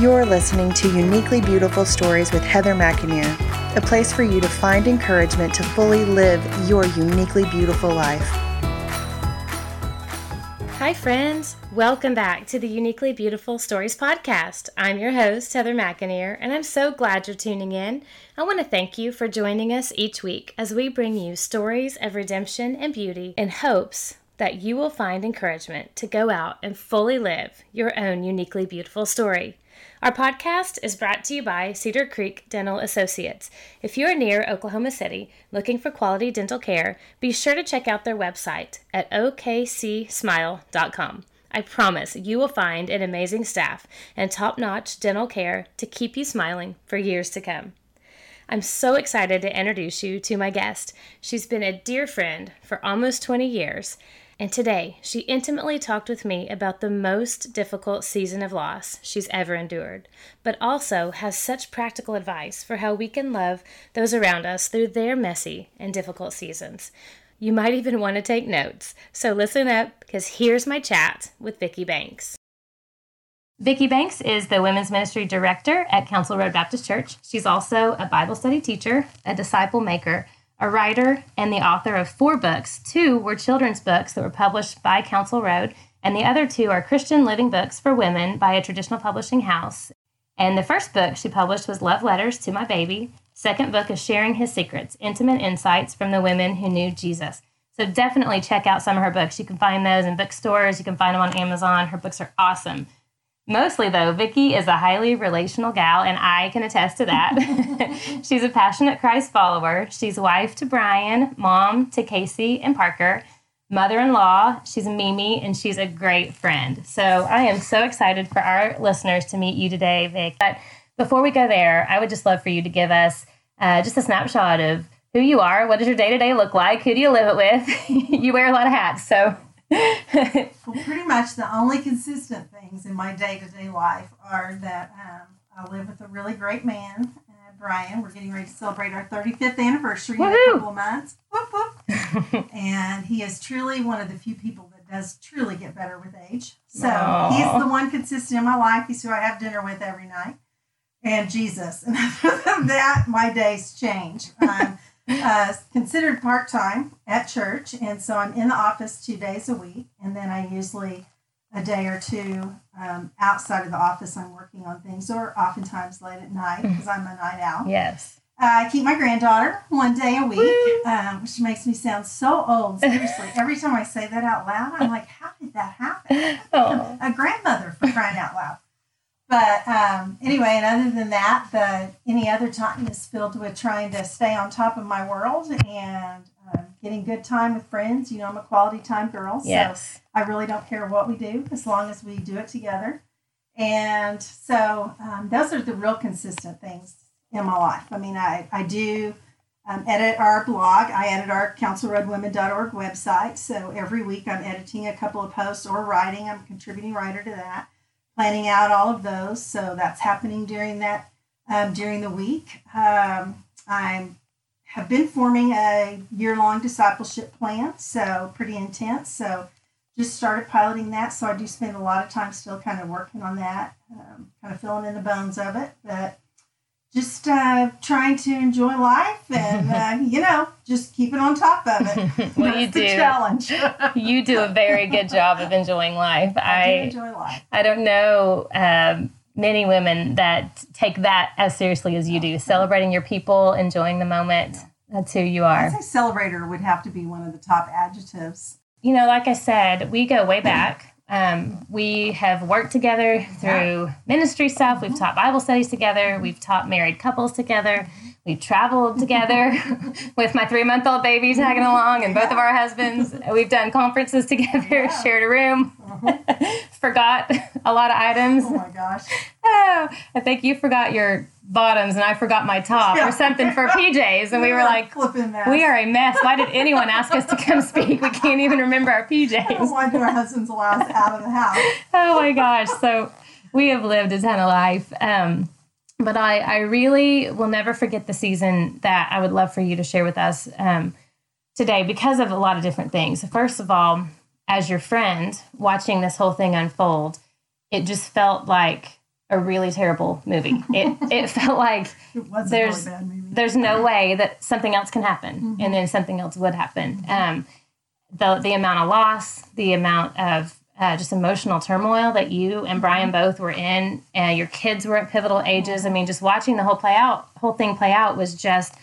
You're listening to Uniquely Beautiful Stories with Heather McInerney, a place for you to find encouragement to fully live your uniquely beautiful life. Hi, friends. Welcome back to the Uniquely Beautiful Stories podcast. I'm your host, Heather McInerney, and I'm so glad you're tuning in. I want to thank you for joining us each week as we bring you stories of redemption and beauty in hopes that you will find encouragement to go out and fully live your own uniquely beautiful story. Our podcast is brought to you by Cedar Creek Dental Associates. If you are near Oklahoma City looking for quality dental care, be sure to check out their website at okcsmile.com. I promise you will find an amazing staff and top notch dental care to keep you smiling for years to come. I'm so excited to introduce you to my guest. She's been a dear friend for almost 20 years and today, she intimately talked with me about the most difficult season of loss she's ever endured, but also has such practical advice for how we can love those around us through their messy and difficult seasons. You might even want to take notes, so listen up because here's my chat with Vickey Banks. Vickey Banks is the Women's Ministry Director at Council Road Baptist Church. She's also a Bible study teacher, a disciple maker, a writer and the author of four books. Two were children's books that were published by Council Road, and the other two are Christian living books for women by a traditional publishing house. And the first book she published was Love Letters to My Baby. Second book is Sharing His Secrets Intimate Insights from the Women Who Knew Jesus. So definitely check out some of her books. You can find those in bookstores, you can find them on Amazon. Her books are awesome. Mostly, though, Vickey is a highly relational gal, and I can attest to that. She's a passionate Christ follower. She's wife to Brian, mom to Casey and Parker, mother in law. She's Mimi, and she's a great friend. So I am so excited for our listeners to meet you today, Vic. But before we go there, I would just love for you to give us uh, just a snapshot of who you are. What does your day to day look like? Who do you live it with? you wear a lot of hats, so well, pretty much the only consistent things in my day to day life are that um, I live with a really great man, uh, Brian. We're getting ready to celebrate our 35th anniversary Woo-hoo! in a couple of months. Whoop, whoop. and he is truly one of the few people that does truly get better with age. So Aww. he's the one consistent in my life. He's who I have dinner with every night. And Jesus. And other than that, my days change. Um, uh, considered part time at church, and so I'm in the office two days a week, and then I usually a day or two um, outside of the office. I'm working on things, or oftentimes late at night because I'm a night owl. Yes. Uh, I keep my granddaughter one day a week, um, which makes me sound so old. Seriously, every time I say that out loud, I'm like, "How did that happen?" Oh. A grandmother for crying out loud. But um, anyway, and other than that, the any other time is filled with trying to stay on top of my world and um, getting good time with friends. You know, I'm a quality time girl, yes. so I really don't care what we do as long as we do it together. And so um, those are the real consistent things in my life. I mean, I I do. Um, edit our blog. I edit our councilroadwomen.org website. So every week I'm editing a couple of posts or writing. I'm a contributing writer to that planning out all of those. So that's happening during that um, during the week. Um, I have been forming a year long discipleship plan, so pretty intense. So just started piloting that. So I do spend a lot of time still kind of working on that, um, kind of filling in the bones of it. But just uh, trying to enjoy life and uh, you know just keeping on top of it. well, you do. challenge. you do a very good job of enjoying life. I, I enjoy life. I don't know um, many women that take that as seriously as you do. Celebrating your people, enjoying the moment. That's who you are. I'd say celebrator would have to be one of the top adjectives. You know, like I said, we go way back. Um, we have worked together through ministry stuff. We've taught Bible studies together. We've taught married couples together. We've traveled together with my three month old baby tagging along and both of our husbands. We've done conferences together, yeah. shared a room, uh-huh. forgot a lot of items. Oh my gosh. Oh, I think you forgot your bottoms and I forgot my top yeah. or something for PJs. And we, we were like, we are a mess. Why did anyone ask us to come speak? We can't even remember our PJs. Why do our husbands allow us out of the house? oh my gosh. So we have lived a ton of life. Um, but I, I really will never forget the season that I would love for you to share with us um, today because of a lot of different things. First of all, as your friend watching this whole thing unfold, it just felt like a really terrible movie. It it felt like It was There's- really there's no way that something else can happen and then something else would happen. Um, the the amount of loss, the amount of uh, just emotional turmoil that you and Brian both were in, and your kids were at pivotal ages. I mean, just watching the whole play out, whole thing play out was just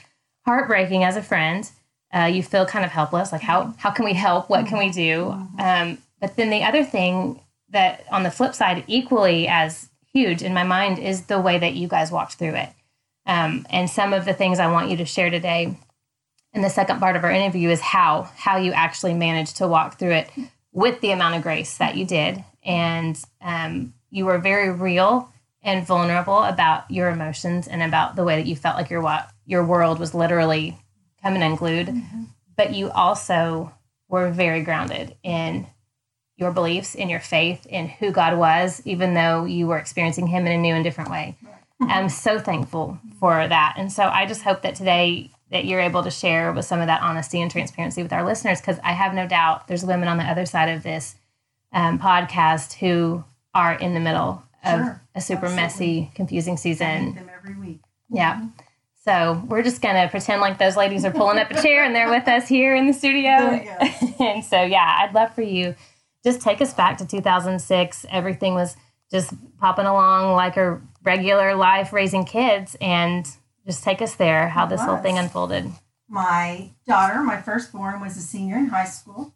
heartbreaking as a friend. Uh, you feel kind of helpless, like how how can we help? What can we do? Um, but then the other thing that on the flip side, equally as huge in my mind, is the way that you guys walked through it. Um, and some of the things I want you to share today in the second part of our interview is how how you actually managed to walk through it with the amount of grace that you did, and um, you were very real and vulnerable about your emotions and about the way that you felt like your wa- your world was literally coming unglued. But you also were very grounded in your beliefs, in your faith, in who God was, even though you were experiencing Him in a new and different way. I'm so thankful for that. And so I just hope that today that you're able to share with some of that honesty and transparency with our listeners, because I have no doubt there's women on the other side of this um, podcast who are in the middle of Sure. a super Absolutely. messy, confusing season. them every week. Yeah. So we're just gonna pretend like those ladies are pulling up a chair and they're with us here in the studio. And so yeah, I'd love for you just take us back to 2006. Everything was just popping along like a regular life raising kids and just take us there how It this whole thing unfolded. My daughter, my firstborn, was a senior in high school.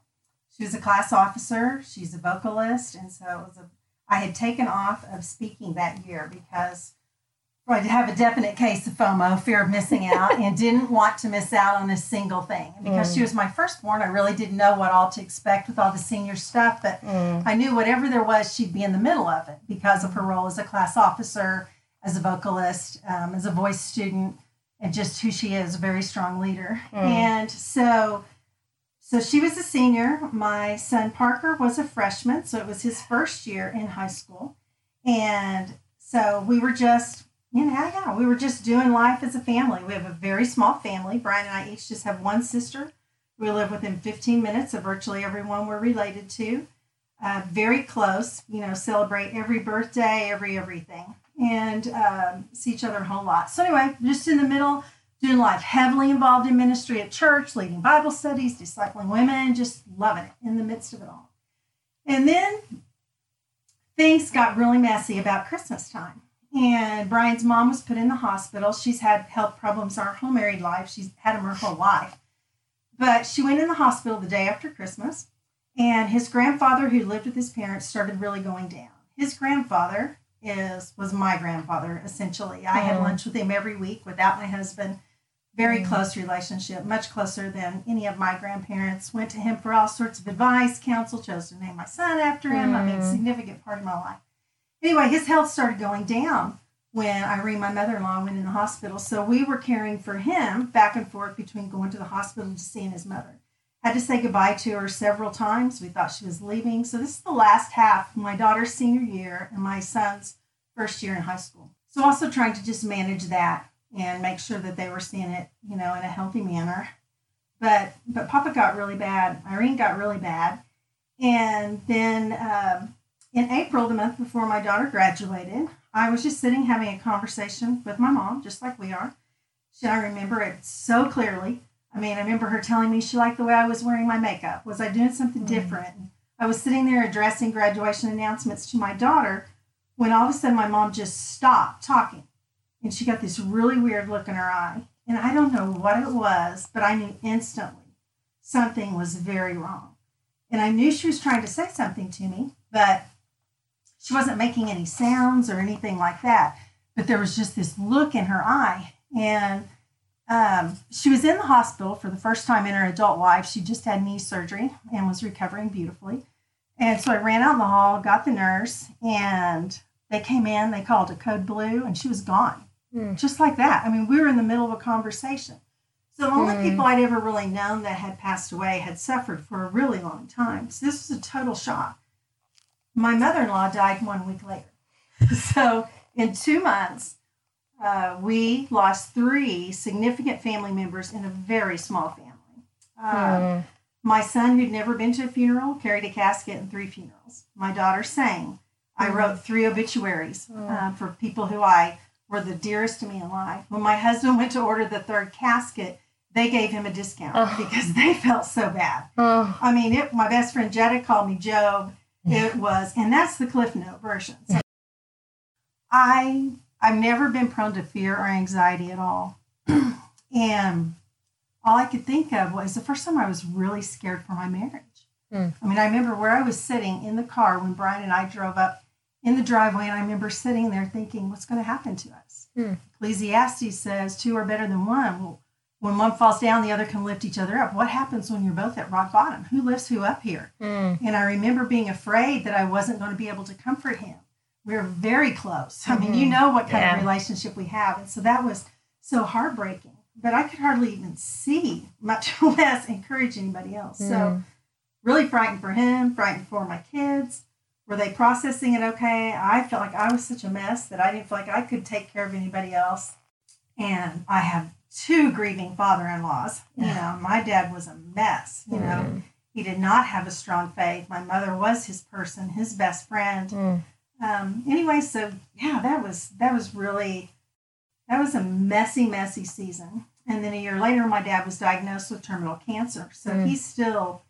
She was a class officer. She's a vocalist, and so it was a. I had taken off of speaking that year because I have a definite case of FOMO, fear of missing out, and didn't want to miss out on a single thing. And because she mm. was my firstborn, I really didn't know what all to expect with all the senior stuff, but mm. I knew whatever there was, she'd be in the middle of it because of her role as a class officer, as a vocalist, um, as a voice student, and just who she is, a very strong leader. And so, so she was a senior. My son Parker was a freshman, so it was his first year in high school, and so we were just. You know, yeah, we were just doing life as a family. We have a very small family. Brian and I each just have one sister. We live within 15 minutes of virtually everyone we're related to uh, very close, you know, celebrate every birthday, every everything, and um, see each other a whole lot. So, anyway, just in the middle, doing life, heavily involved in ministry at church, leading Bible studies, discipling women, just loving it in the midst of it all. And then things got really messy about Christmas time. And Brian's mom was put in the hospital. She's had health problems our whole married life. She's had them her whole life. But she went in the hospital the day after Christmas and his grandfather who lived with his parents started really going down his grandfather is was my grandfather essentially. I had Mm. lunch with him every week without my husband. Very Mm. close relationship much closer than any of my grandparents. Went to him for all sorts of advice counsel chose to name my son after him. I mean Mm. significant part of my life. Anyway his health started going down when irene my mother-in-law went in the hospital. So we were caring for him back and forth between going to the hospital to seeing his mother had to say goodbye to her several times. We thought she was leaving. So this is the last half of my daughter's senior year and my son's first year in high school. So also trying to just manage that and make sure that they were seeing it, you know, in a healthy manner. But but Papa got really bad. Irene got really bad, and then um, in April, the month before my daughter graduated, I was just sitting having a conversation with my mom, just like we are. She, I remember it so clearly. I mean, I remember her telling me she liked the way I was wearing my makeup. Was I doing something mm. different? I was sitting there addressing graduation announcements to my daughter when all of a sudden my mom just stopped talking. And she got this really weird look in her eye. And I don't know what it was, but I knew instantly something was very wrong. And I knew she was trying to say something to me, but she wasn't making any sounds or anything like that. But there was just this look in her eye. And um, she was in the hospital for the first time in her adult life. She just had knee surgery and was recovering beautifully. And so I ran out in the hall, got the nurse, and they came in. They called a code blue, and she was gone, Hmm. just like that. I mean, we were in the middle of a conversation. So the only Hmm. people I'd ever really known that had passed away had suffered for a really long time. So this was a total shock. My mother-in-law died one week later. so in two months, uh, we lost three significant family members in a very small family. Uh, Mm. My son, who'd never been to a funeral, carried a casket in three funerals. My daughter sang. I wrote three obituaries uh, for people who I were the dearest to me in life. When my husband went to order the third casket, they gave him a discount because they felt so bad. I mean, it, my best friend Jetta called me Job. It was, and that's the Cliff Note version. So I I've never been prone to fear or anxiety at all, and all I could think of was the first time I was really scared for my marriage. Hmm. I mean, I remember where I was sitting in the car when Brian and I drove up in the driveway, and I remember sitting there thinking, "What's going to happen to us?" Hmm. Ecclesiastes says two are better than one. Well, when one falls down, the other can lift each other up. What happens when you're both at rock bottom? Who lifts who up here? mm, And I remember being afraid that I wasn't going to be able to comfort him. We were very close. I mean, you know what kind Yeah. of relationship we have. And so that was so heartbreaking. But I could hardly even see, much less encourage anybody else. So Mm. really frightened for him, frightened for my kids. Were they processing it okay? I felt like I was such a mess that I didn't feel like I could take care of anybody else. And I have two grieving father in laws. You know, my dad was a mess, you know. Mm. He did not have a strong faith. My mother was his person, his best friend. Mm. Um, anyway, so yeah, that was that was really that was a messy, messy season. And then a year later, my dad was diagnosed with terminal cancer. So Mm. he's still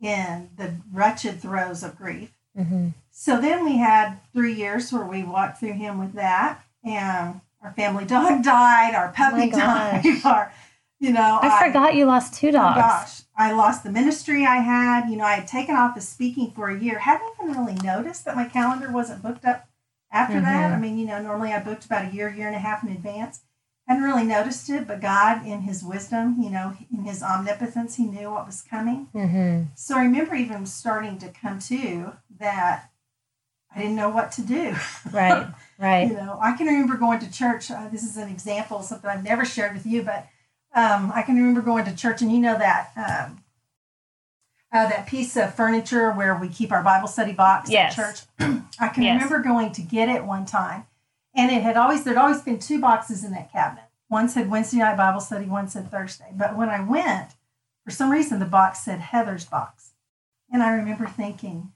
in the wretched throes of grief. mhm. So then we had three years where we walked through him with that, and our family dog died, our puppy died, our, you know, I forgot you lost two dogs. gosh, I lost the ministry I had. You know, I had taken off of speaking for a year. Hadn't even really noticed that my calendar wasn't booked up after that. Mhm. I mean, you know, normally I booked about a year, year and a half in advance. Hadn't really noticed it, but God, in His wisdom, you know, in His omnipotence, He knew what was coming. Mm-hmm. So I remember even starting to come to that I didn't know what to do. Right, right. You know, I can remember going to church. Uh, this is an example, something I've never shared with you, but um, I can remember going to church, and you know that um, uh, that piece of furniture where we keep our Bible study box Yes. at church. I can Yes. remember going to get it one time, and it had always there'd always been two boxes in that cabinet. One said Wednesday night Bible study, one said Thursday. But when I went, for some reason, the box said Heather's box, and I remember thinking,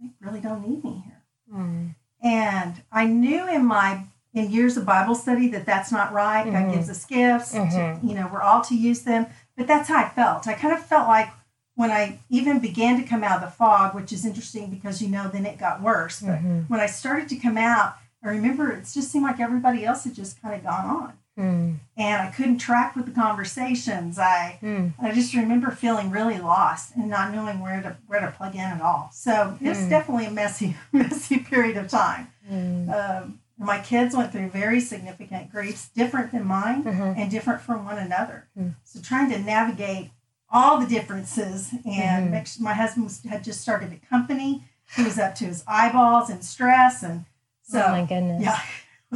they really don't need me here. Mm. And I knew in my in years of Bible study that that's not right. God Mhm. gives us gifts. to- Mhm. you know, we're all to use them. But that's how I felt. I kind of felt like when I even began to come out of the fog, which is interesting because you know then it got worse. But Mhm. when I started to come out, I remember it just seemed like everybody else had just kind of gone on, Mm. and I couldn't track with the conversations. I Mm. I just remember feeling really lost and not knowing where to where to plug in at all. So it was Mm. definitely a messy messy period of time. Mm. Um, my kids went through very significant griefs, different than mine Mhm. and different from one another. Mm. So trying to navigate all the differences and Mhm. make sure my husband had just started a company. He was up to his eyeballs in stress, and so oh my goodness. yeah.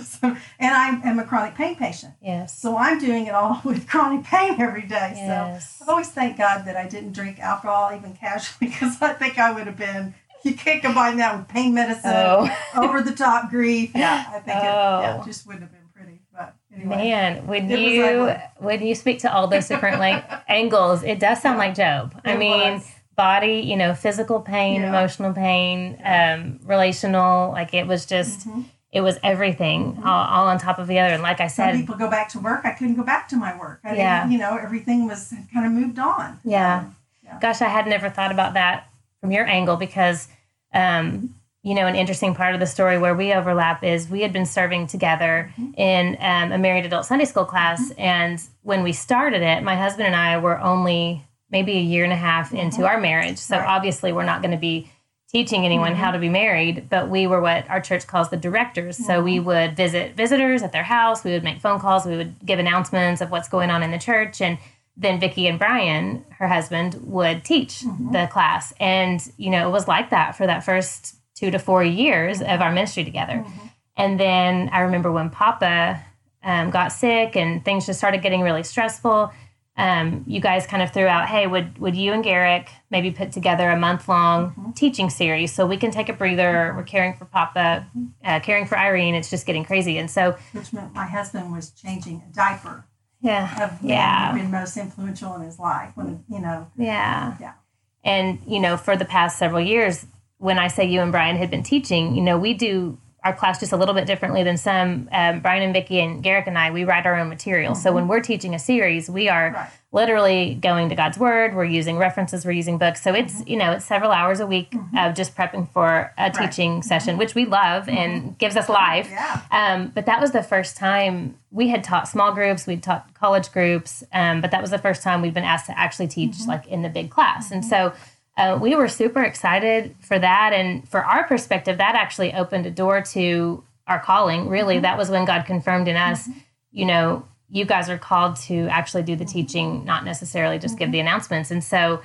So, and I am a chronic pain patient, Yes. so I'm doing it all with chronic pain every day. yes. So I've always thank God that I didn't drink alcohol even casually because I think I would have been. You can't combine that with pain medicine oh over the top grief. Yeah, I think it yeah, Oh. just wouldn't have been pretty. But anyway, man, when you ugly. when you speak to all those different like angles, it does sound like Job. I mean, was. body, you know, physical pain, Yeah. emotional pain, um, relational. Like it was just, Mhm. it was everything all, all on top of the other. And like I some said, people go back to work. I couldn't go back to my work. I Yeah. didn't, you know, everything was kind of moved on. Yeah. Um, yeah. Gosh, I had never thought about that from your angle because, um, you know, an interesting part of the story where we overlap is we had been serving together mm-hmm. in um, a married adult Sunday school class. Mm-hmm. And when we started it, my husband and I were only maybe a year and a half mm-hmm. into our marriage. So Right. obviously, we're not going to be teaching anyone how to be married, but we were what our church calls the directors. So we would visit visitors at their house, we would make phone calls, we would give announcements of what's going on in the church. And then Vickey and Brian, her husband, would teach the class. And, you know, it was like that for that first two to four years of our ministry together. And then I remember when Papa um, got sick and things just started getting really stressful. Um, you guys kind of threw out, hey, would would you and Garrick maybe put together a month long teaching series so we can take a breather? We're caring for Papa, uh, caring for Irene. It's just getting crazy, and so Which meant my husband was changing a diaper yeah, of yeah, been most influential in his life. When you know, yeah, Yeah. And you know, for the past several years, when I say you and Brian had been teaching, you know, we do our class just a little bit differently than some. Um, Brian and Vickey and Garrick and I, we write our own material. Mm-hmm. So when we're teaching a series, we are right. literally going to God's Word. We're using references. We're using books. So it's mm-hmm. you know it's several hours a week mm-hmm. of just prepping for a right. teaching mm-hmm. session, which we love and mm-hmm. gives us life. Yeah. Um, but that was the first time we had taught small groups. We'd taught college groups, um, but that was the first time we'd been asked to actually teach mm-hmm. like in the big class. And so uh, we were super excited for that. And for our perspective, that actually opened a door to our calling. Really, mm-hmm. that was when God confirmed in us, mm-hmm. you know, you guys are called to actually do the teaching, not necessarily just mm-hmm. give the announcements. And so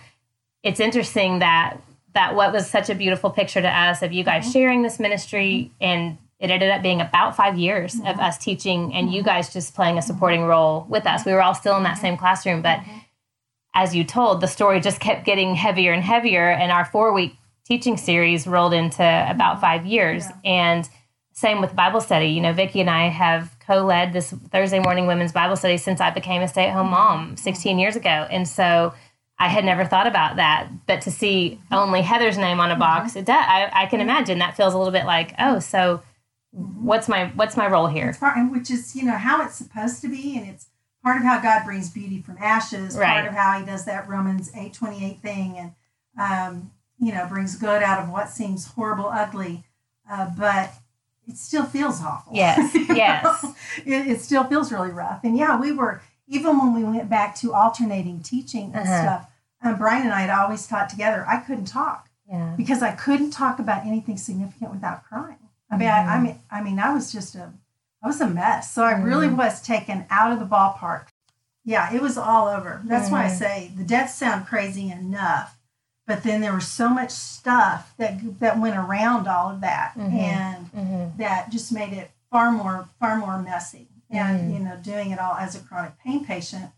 it's interesting that that what was such a beautiful picture to us of you guys mm-hmm. sharing this ministry and it ended up being about five years of mm-hmm. us teaching and you mm-hmm. guys just playing a supporting role with us. We were all still in that same classroom, but as you told, the story just kept getting heavier and heavier. And our four week teaching series rolled into about five years. Yeah. And same with Bible study. You know, Vickey and I have co led this Thursday morning women's Bible study since I became a stay at home mom 16 years ago. And so I had never thought about that. But to see only Heather's name on a box, mm-hmm. it does, I, I can imagine that feels a little bit like, oh, so what's my what's my role here? which is, you know, how it's supposed to be. And it's part of how God brings beauty from ashes, right. part of how he does that Romans 8:28 thing and um, you know, brings good out of what seems horrible, ugly, uh, but it still feels awful. Yes, yes. it, it, still feels really rough. And yeah, we were, even when we went back to alternating teaching and uh-huh. stuff, um, Brian and I had always taught together. I couldn't talk yeah. because I couldn't talk about anything significant without crying. I mean, mm-hmm. I, I, mean, I mean, I was just a I was a mess. So I really mm. was taken out of the ballpark. Yeah, it was all over. That's mm. why I mm. say the deaths sound crazy enough, but then there was so much stuff that that went around all of that, mm-hmm. and mm-hmm. that just made it far more far more messy. And mm. you know, doing it all as a chronic pain patient,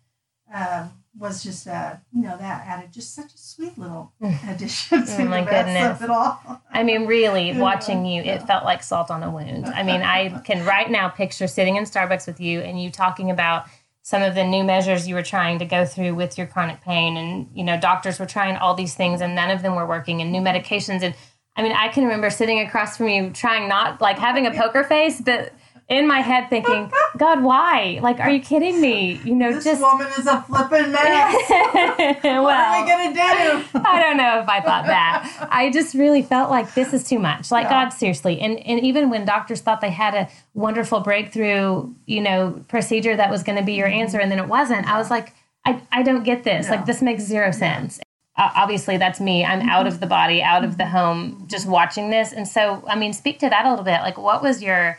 um, was just uh, you know that added just such a sweet little addition to oh my the goodness. of it all. I mean, really, watching you, it felt like salt on a wound. I mean, I can right now picture sitting in Starbucks with you and you talking about some of the new measures you were trying to go through with your chronic pain, and you know, doctors were trying all these things and none of them were working, and new medications and. I mean, I can remember sitting across from you, trying not like having a poker face, but in my head thinking, God, why? Like, are you kidding me? You know, this just woman is a flipping mess. well, what are we gonna do? I don't know if I thought that. I just really felt like this is too much. Like, yeah. God, seriously. And and even when doctors thought they had a wonderful breakthrough, you know, procedure that was going to be your mm-hmm. answer, and then it wasn't, I was like, I I don't get this. Yeah. Like, this makes zero sense. Uh, obviously that's me i'm mm-hmm. out of the body out of the home just watching this and so i mean speak to that a little bit like what was your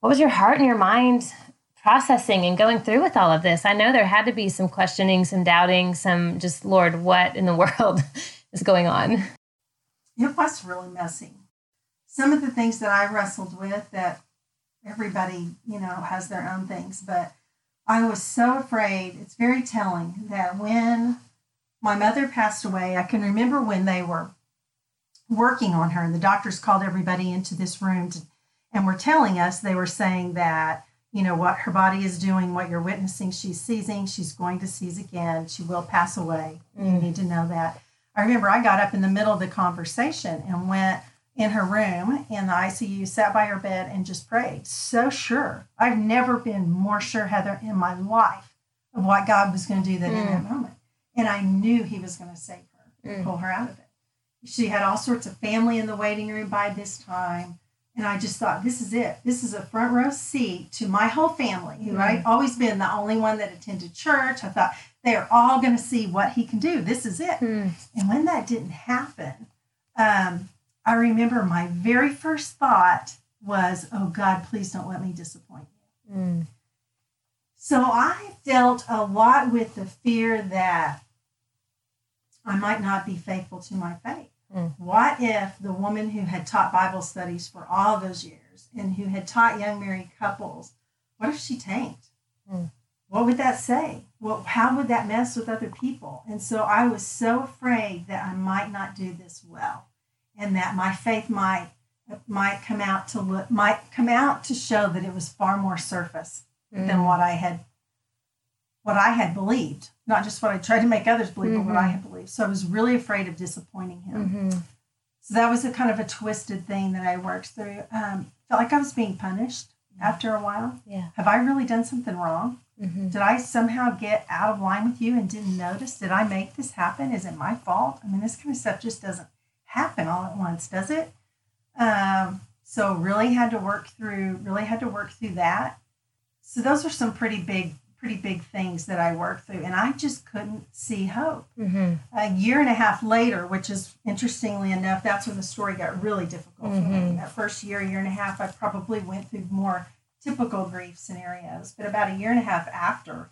what was your heart and your mind processing and going through with all of this? I know there had to be some questioning, some doubting, some just, Lord, what in the world is going on? It was really messy. Some of the things that I wrestled with that everybody, you know, has their own things, but I was so afraid. It's very telling that when my mother passed away, I can remember when they were working on her and the doctors called everybody into this room to and were telling us they were saying that you know what her body is doing what you're witnessing she's seizing she's going to seize again she will pass away. Mm. you need to know that. I remember i got up in the middle of the conversation and went in her room in the icu sat by her bed and just prayed. So sure. I've never been more sure heather in my life of what god was going to do that mm. in that moment. And i knew he was going to save her mm. pull her out of it. She had all sorts of family in the waiting room by this time and I just thought, this is it. This is a front row seat to my whole family, who mm-hmm. I've always been the only one that attended church. I thought they are all going to see what he can do. This is it. Mm. And when that didn't happen, um, I remember my very first thought was, oh God, please don't let me disappoint you. Mm. So I dealt a lot with the fear that I might not be faithful to my faith. Mm. What if the woman who had taught Bible studies for all those years and who had taught young married couples, what if she tanked? Mm. What would that say? Well, how would that mess with other people? And so I was so afraid that I might not do this well, and that my faith might might come out to look might come out to show that it was far more surface mm. than what I had what I had believed, not just what I tried to make others believe, mm-hmm. but what I mm-hmm. had believed. So I was really afraid of disappointing him. Mm-hmm. So that was a kind of a twisted thing that I worked through. Um, felt like I was being punished after a while. Yeah. Have I really done something wrong? Mm-hmm. Did I somehow get out of line with you and didn't notice? Did I make this happen? Is it my fault? I mean, this kind of stuff just doesn't happen all at once, does it? Um, so really had to work through, really had to work through that. So those are some pretty big, pretty big things that I worked through, and I just couldn't see hope. Mm-hmm. A year and a half later, which is interestingly enough, that's when the story got really difficult for me. Mhm. That first year, year and a half, I probably went through more typical grief scenarios. But about a year and a half after,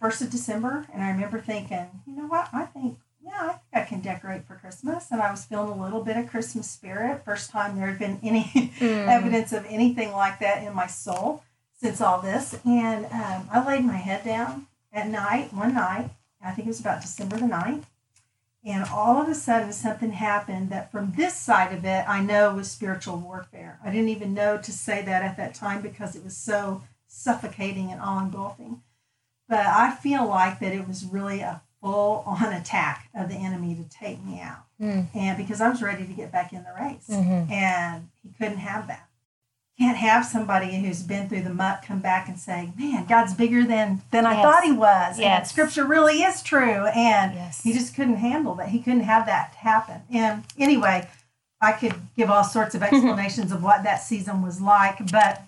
first of December, and I remember thinking, you know what? I think, yeah, I think I can decorate for Christmas. And I was feeling a little bit of Christmas spirit. First time there had been any Mm. evidence of anything like that in my soul since all this. And um, I laid my head down at night, one night, I think it was about December the 9th. And all of a sudden, something happened that from this side of it, I know was spiritual warfare. I didn't even know to say that at that time because it was so suffocating and all engulfing. But I feel like that it was really a full on attack of the enemy to take me out. Mm. And because I was ready to get back in the race Mhm. and he couldn't have that. Can't have somebody who's been through the muck come back and say, "Man, God's bigger than than I thought He was." And Scripture really is true, and Yes. he just couldn't handle that. He couldn't have that happen. And anyway, I could give all sorts of explanations of what that season was like, but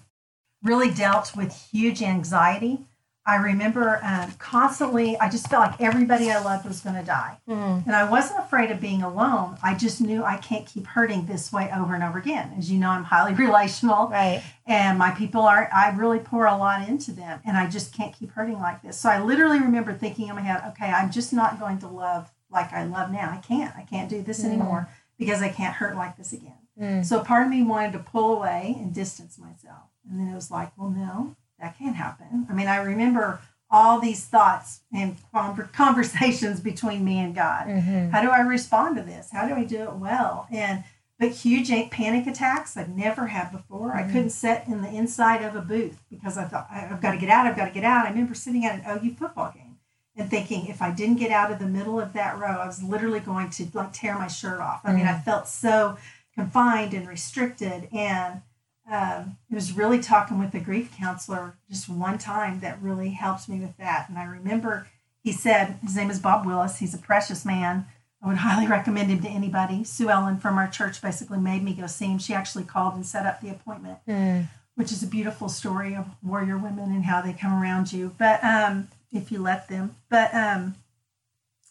really dealt with huge anxiety. I remember um, constantly, I just felt like everybody I loved was going to die. Mm. And I wasn't afraid of being alone. I just knew I can't keep hurting this way over and over again. As you know, I'm highly relational Right. and my people are, I really pour a lot into them and I just can't keep hurting like this. So I literally remember thinking in my head, okay, I'm just not going to love like I love now. I can't. I can't do this Mm. anymore because I can't hurt like this again. Mm. So part of me wanted to pull away and distance myself. And then it was like, well, no, that can't happen. I mean, I remember all these thoughts and conversations between me and God. Mhm. How do I respond to this? How do I do it well? And but huge panic attacks I've never had before. I Mhm. couldn't sit in the inside of a booth because I thought "I- I've got to get out. I've got to get out. I remember sitting at an OU football game and thinking if I didn't get out of the middle of that row, I was literally going to like tear my shirt off. I mean, I felt so confined and restricted and um, it was really talking with the grief counselor just one time that really helped me with that. And I remember he said, his name is Bob Willis. He's a precious man. I would highly recommend him to anybody. Sue Ellen from our church basically made me go see him. She actually called and set up the appointment, Mm. which is a beautiful story of warrior women and how they come around you. But um, if you let them, but um,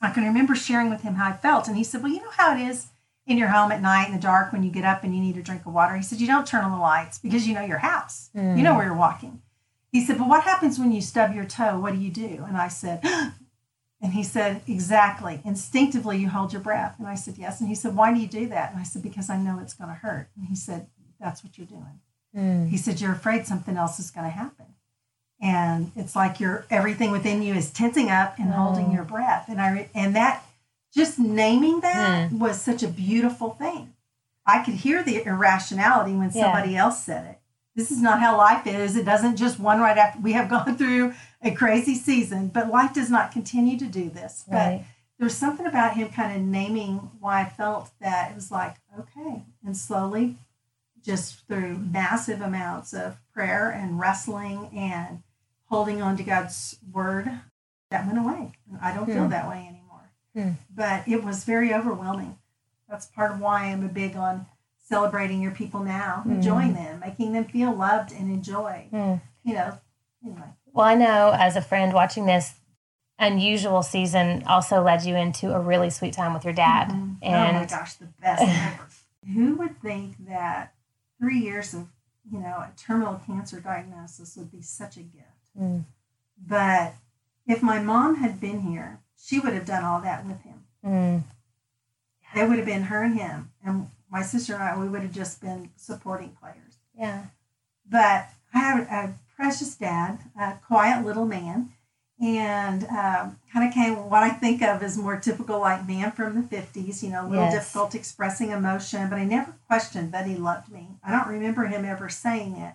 I can remember sharing with him how I felt. And he said, Well, you know how it is in your home at night in the dark when you get up and you need a drink of water? He said, You don't turn on the lights because you know your house, you know where you're walking. He said, But what happens when you stub your toe? What do you do? And I said, And he said, Exactly. Instinctively, you hold your breath. And I said, Yes. And he said, Why do you do that? And I said, Because I know it's going to hurt. And he said, That's what you're doing. Mm. He said, You're afraid something else is going to happen. And it's like your everything within you is tensing up and holding Oh. your breath. And I and that just naming that was such a beautiful thing. I could hear the irrationality when Yeah. somebody else said it. This is not how life is. It doesn't just one right after we have gone through a crazy season, but life does not continue to do this. But there's something about him kind of naming why I felt that it was like, okay. And slowly, just through massive amounts of prayer and wrestling and holding on to God's word, that went away. I don't feel Hmm. that way anymore. Hmm. But it was very overwhelming. That's part of why I'm a big on celebrating your people now, Hmm. enjoying them, making them feel loved and enjoyed. Mm. You know, anyway. Well, I know as a friend watching this unusual season also led you into a really sweet time with your dad. Mhm. oh my And gosh, the best ever. Who would think that three years of you know a terminal cancer diagnosis would be such a gift? Mm. But if my mom had been here, she would have done all that with him. Mm. It would have been her and him, and my sister and I. We would have just been supporting players. yeah. But I have a precious dad, a quiet little man, and um, kind of came what I think of as more typical like man from the 50s, you know, a little Yes. difficult expressing emotion, but I never questioned that he loved me. I don't remember him ever saying it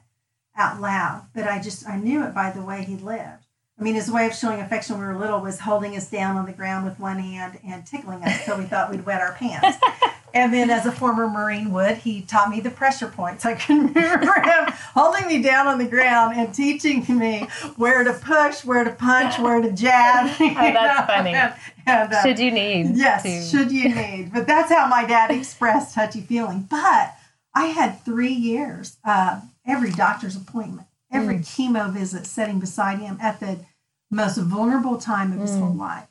out loud, but I just, I knew it by the way he lived. I mean, his way of showing affection when we were little was holding us down on the ground with one hand and tickling us till we thought we'd wet our pants. And then, as a former Marine would, he taught me the pressure points. I can remember him holding me down on the ground and teaching me where to push, where to punch, where to jab. Oh, that's funny. And, and, uh, Should you need? Yes, to- should you need. But that's how my dad expressed touchy feeling. But I had three years, uh, every doctor's appointment, every chemo visit sitting beside him at the most vulnerable time of his whole life.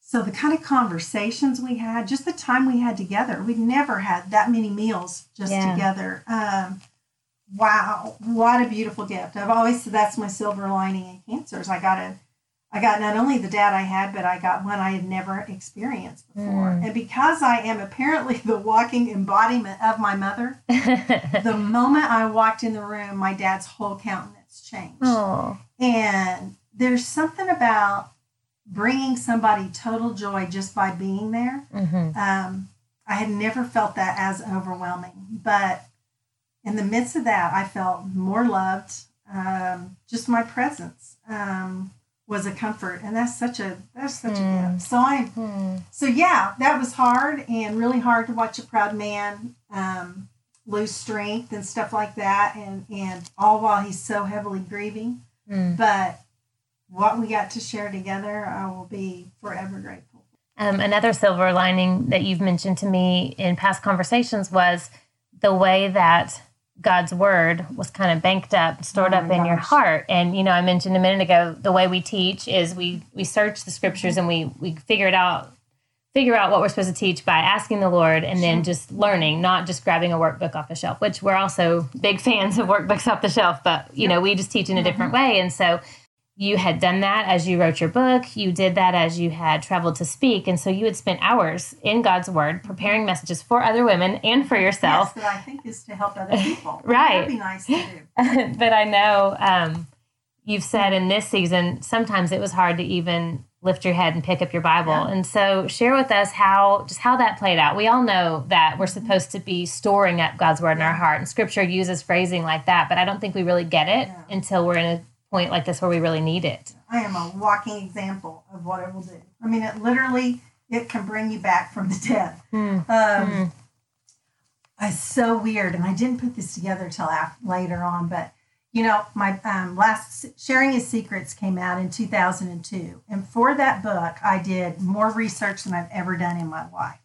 So the kind of conversations we had, just the time we had together, we'd never had that many meals just Yeah. together. Um, wow, what a beautiful gift! I've always said that's my silver lining in cancers. I got a I got not only the dad I had, but I got one I had never experienced before. And because I am apparently the walking embodiment of my mother, the moment I walked in the room, my dad's whole countenance changed. Oh, And there's something about bringing somebody total joy just by being there. mhm. Um, I had never felt that as overwhelming, but in the midst of that, I felt more loved. Um, just my presence um, was a comfort, and that's such a that's such a gift. So I, Hmm. so yeah, that was hard and really hard to watch a proud man um, lose strength and stuff like that, and and all while he's so heavily grieving. Mm. But what we got to share together, I will be forever grateful. Um, another silver lining that you've mentioned to me in past conversations was the way that God's word was kind of banked up, stored Oh up in your heart. And you know, I mentioned a minute ago the way we teach is we we search the scriptures and we we figure it out figure out what we're supposed to teach by asking the Lord and then just learning, not just grabbing a workbook off the shelf, which we're also big fans of workbooks off the shelf, but you know, we just teach in a different way. And so you had done that as you wrote your book, you did that as you had traveled to speak. And so you had spent hours in God's word preparing messages for other women and for Yes, yourself. that I think is to help other people. Right. That'd be nice to do. but I know um, you've said in this season, sometimes it was hard to even lift your head and pick up your Bible. Yeah. And so share with us how just how that played out. We all know that we're supposed to be storing up God's word in our heart and scripture uses phrasing like that, but I don't think we really get it Yeah. until we're in a point like this where we really need it. I am a walking example of what it will do. I mean, it literally it can bring you back from the dead. Hmm. Um, It's so weird, and I didn't put this together till after, later on. But you know, my um, last sharing his secrets came out in 2002, and for that book, I did more research than I've ever done in my life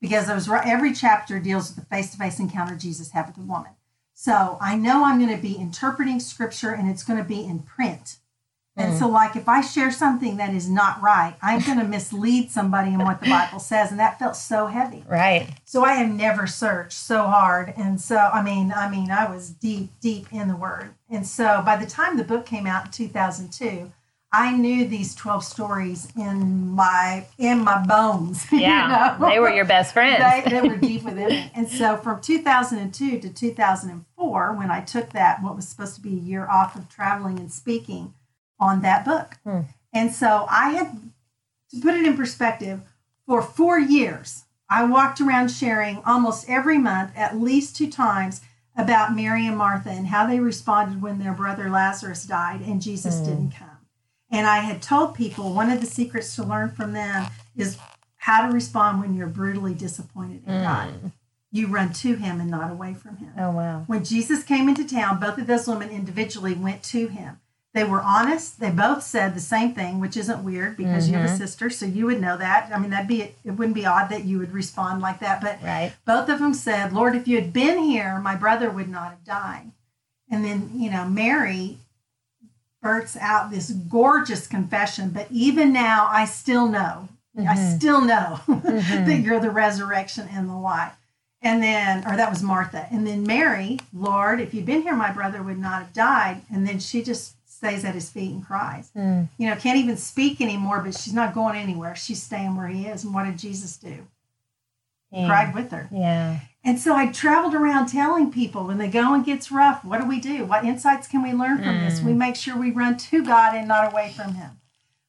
because there was every chapter deals with the face-to-face encounter Jesus had with a woman. So I know I'm going to be interpreting scripture, and it's going to be in print. And mm. so, like, if I share something that is not right, I'm going to mislead somebody in what the Bible says, and that felt so heavy. Right. So I have never searched so hard, and so I mean, I mean, I was deep, deep in the Word, and so by the time the book came out in 2002, I knew these 12 stories in my in my bones. you Yeah. know? They were your best friends. they, they were deep within me. And so from 2002 to 2004, when I took that, what was supposed to be a year off of traveling and speaking on that book. Hmm. And so I had, to put it in perspective, for four years, I walked around sharing almost every month, at least two times, about Mary and Martha and how they responded when their brother Lazarus died and Jesus didn't come. And I had told people one of the secrets to learn from them is how to respond when you're brutally disappointed in God. Mm. You run to him and not away from him. Oh wow. When Jesus came into town, both of those women individually went to him. They were honest. They both said the same thing, which isn't weird because you have a mm-hmm. sister, so you would know that. I mean, that'd be it wouldn't be odd that you would respond like that. But Right. both of them said, "Lord, if you had been here, my brother would not have died." And then you know, Mary bursts out this gorgeous confession. But even now, I still know. I still know that you're the resurrection and the life. And then, or that was Martha. And then Mary, Lord, if you'd been here, my brother would not have died. And then she just stays at his feet and cries. Mm. You know, can't even speak anymore, but she's not going anywhere. She's staying where he is. And what did Jesus do? He Yeah. cried with her. Yeah. And so I traveled around telling people when the going gets rough, what do we do? What insights can we learn from this? We make sure we run to God and not away from Him.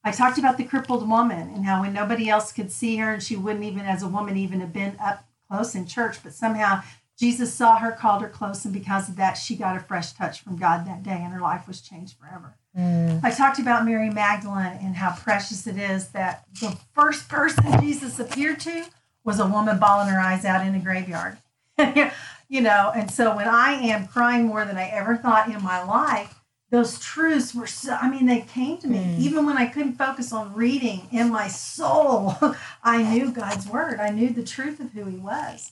I talked about the crippled woman and how when nobody else could see her and she wouldn't even, as a woman, even have been up close in church, but somehow Jesus saw her, called her close, and because of that, she got a fresh touch from God that day and her life was changed forever. Mm. I talked about Mary Magdalene and how precious it is that the first person Jesus appeared to was a woman bawling her eyes out in a graveyard. you know, and so when I am crying more than I ever thought in my life, those truths were so, I mean, they came to me. Mm. Even when I couldn't focus on reading in my soul, I knew God's word. I knew the truth of who He was.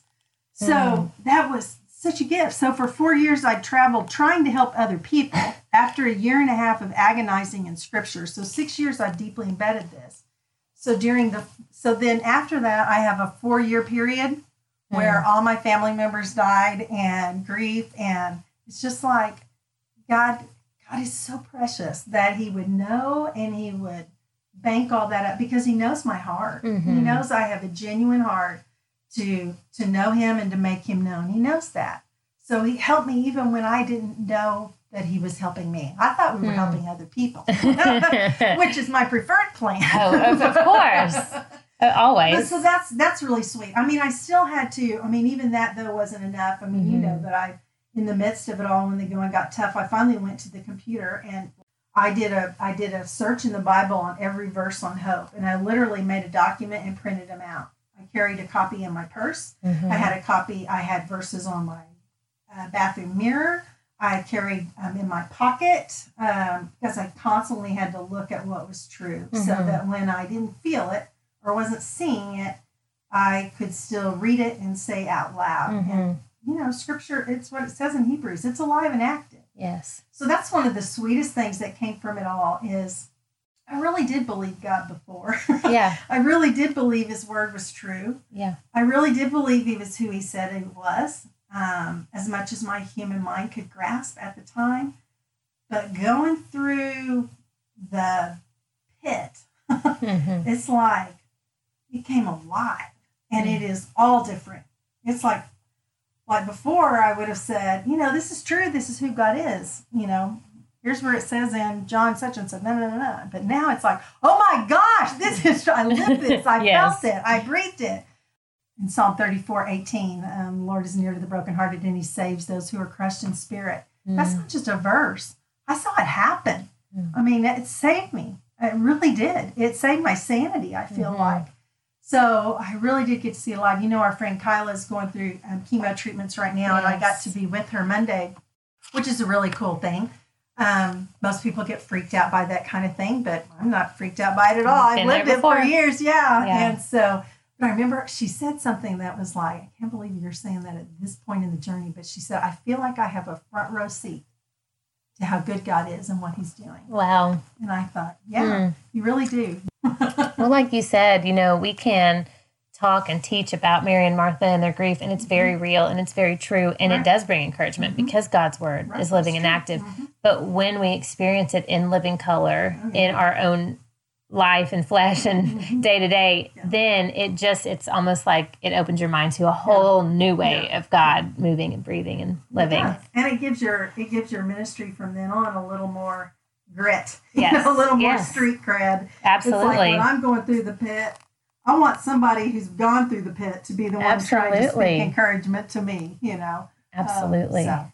So mm. that was such a gift. So for four years, I traveled trying to help other people after a year and a half of agonizing in scripture. So six years, I've deeply embedded this. So during the, so then after that, I have a four year period where all my family members died and grief. And it's just like, God, God is so precious that He would know and He would bank all that up because He knows my heart. Mm-hmm. He knows I have a genuine heart to to know Him and to make Him known. He knows that. So He helped me even when I didn't know that He was helping me. I thought we were mm. helping other people, which is my preferred plan. oh, of course. Uh, always. But so that's that's really sweet. I mean, I still had to. I mean, even that though wasn't enough. I mean, mm-hmm. you know, but I in the midst of it all when the going got tough, I finally went to the computer and I did a I did a search in the Bible on every verse on hope, and I literally made a document and printed them out. I carried a copy in my purse. Mm-hmm. I had a copy. I had verses on my uh, bathroom mirror. I carried um, in my pocket um, because I constantly had to look at what was true, mm-hmm. so that when I didn't feel it or wasn't seeing it, I could still read it and say out loud. Mm-hmm. And you know, scripture, it's what it says in Hebrews. It's alive and active. Yes. So that's one of the sweetest things that came from it all is I really did believe God before. Yeah. I really did believe his word was true. Yeah. I really did believe he was who he said he was, um, as much as my human mind could grasp at the time. But going through the pit, mm-hmm. it's like it came alive and it is all different. It's like like before, I would have said, you know, this is true. This is who God is. You know, here's where it says in John such and such. No, no, no, no. But now it's like, oh my gosh, this is, I lived this. I yes. felt it. I breathed it. In Psalm 34, 18, um, Lord is near to the brokenhearted and he saves those who are crushed in spirit. Mm. That's not just a verse. I saw it happen. Mm. I mean, it saved me. It really did. It saved my sanity, I feel mm-hmm. like. So I really did get to see a lot. You know, our friend Kyla is going through um, chemo treatments right now, yes. and I got to be with her Monday, which is a really cool thing. Um, most people get freaked out by that kind of thing, but I'm not freaked out by it at all. I've lived it for years, yeah. yeah. And so, but I remember she said something that was like, I can't believe you're saying that at this point in the journey. But she said, I feel like I have a front row seat to how good God is and what He's doing. Wow. And I thought, yeah, mm. you really do. Well, like you said, you know, we can talk and teach about Mary and Martha and their grief, and it's very mm-hmm. real and it's very true, and right. it does bring encouragement mm-hmm. because God's word right. is living and active. Mm-hmm. But when we experience it in living color, oh, in our own life and flesh and day to day, then it just it's almost like it opens your mind to a whole yeah. new way yeah. of God moving and breathing and living. And it gives your it gives your ministry from then on a little more grit. Yes. a little more yes. street cred. Absolutely. It's like when I'm going through the pit, I want somebody who's gone through the pit to be the one Absolutely. trying to speak encouragement to me, you know. Absolutely. Um, so.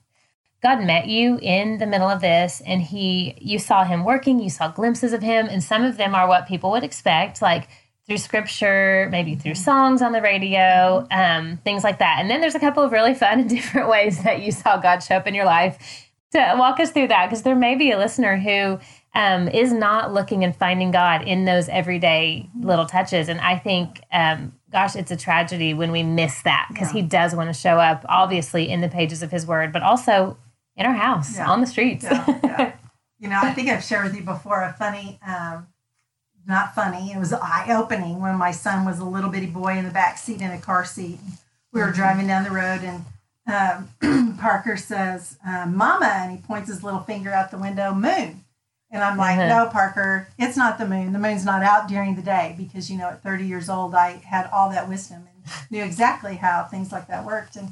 God met you in the middle of this and he you saw him working, you saw glimpses of him and some of them are what people would expect like through scripture, maybe through mm-hmm. songs on the radio, um, things like that. And then there's a couple of really fun and different ways that you saw God show up in your life. To walk us through that because there may be a listener who um, is not looking and finding God in those everyday little touches. And I think, um, gosh, it's a tragedy when we miss that because yeah. He does want to show up, obviously, in the pages of His Word, but also in our house, yeah. on the streets. Yeah, you know, I think I've shared with you before a funny, um, not funny, it was eye opening when my son was a little bitty boy in the back seat in a car seat. We were mm-hmm. driving down the road and um, Parker says, um, Mama, and he points his little finger out the window, moon. And I'm like, uh-huh. no, Parker, it's not the moon. The moon's not out during the day because, you know, at 30 years old, I had all that wisdom and knew exactly how things like that worked. And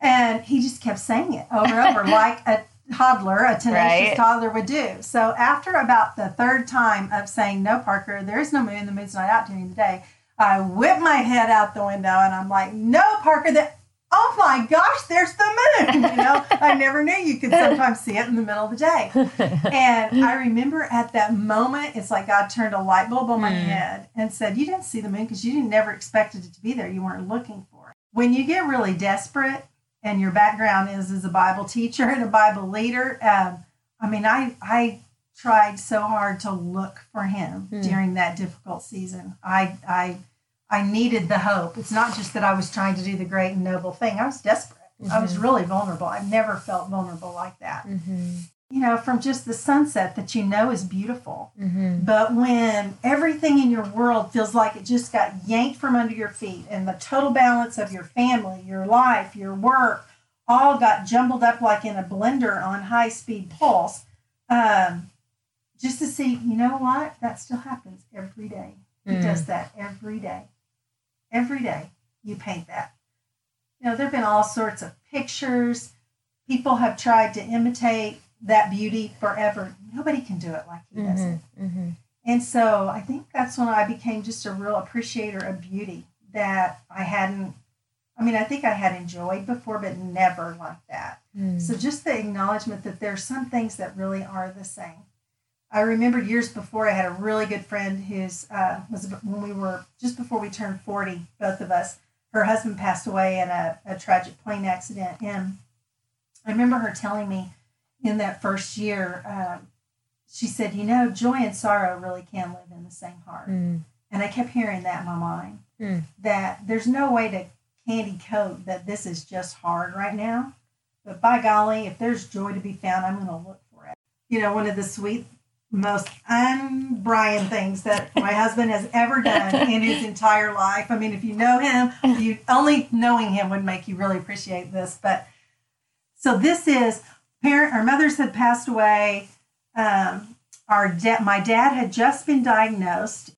and he just kept saying it over and over, like a toddler, a tenacious right. toddler would do. So after about the third time of saying, No, Parker, there is no moon, the moon's not out during the day, I whip my head out the window and I'm like, No, Parker, that oh my gosh, there's the moon. You know, I never knew you could sometimes see it in the middle of the day. And I remember at that moment, it's like God turned a light bulb on my Mm. head and said, You didn't see the moon because you didn't never expected it to be there. You weren't looking for it. When you get really desperate and your background is as a Bible teacher and a Bible leader, um, I mean, I, I tried so hard to look for him Mm. during that difficult season. I, I, I needed the hope. It's not just that I was trying to do the great and noble thing. I was desperate. I was really vulnerable. I've never felt vulnerable like that. Mm-hmm. You know, from just the sunset that you know is beautiful. Mm-hmm. But when everything in your world feels like it just got yanked from under your feet and the total balance of your family, your life, your work, all got jumbled up like in a blender on high speed pulse, um, just to see, you know what? That still happens every day. He Mm. does that every day. Every day you paint that. You know, there have been all sorts of pictures. People have tried to imitate that beauty forever. Nobody can do it like he does it. Mm-hmm. And so I think that's when I became just a real appreciator of beauty that I hadn't, I mean, I think I had enjoyed before, but never like that. Mm. So just the acknowledgement that there's some things that really are the same. I remember years before I had a really good friend who's uh, was when we were just before we turned 40, both of us. Her husband passed away in a, a tragic plane accident, and I remember her telling me in that first year, um, she said, "You know, joy and sorrow really can live in the same heart." Mm. And I kept hearing that in my mind Hmm. that there's no way to candy coat that this is just hard right now. But by golly, if there's joy to be found, I'm going to look for it. You know, one of the sweet, most un-Brian things that my husband has ever done in his entire life. I mean, if you know him, you only knowing him would make you really appreciate this. But so this is parent. Our mothers had passed away. Um, our my dad had just been diagnosed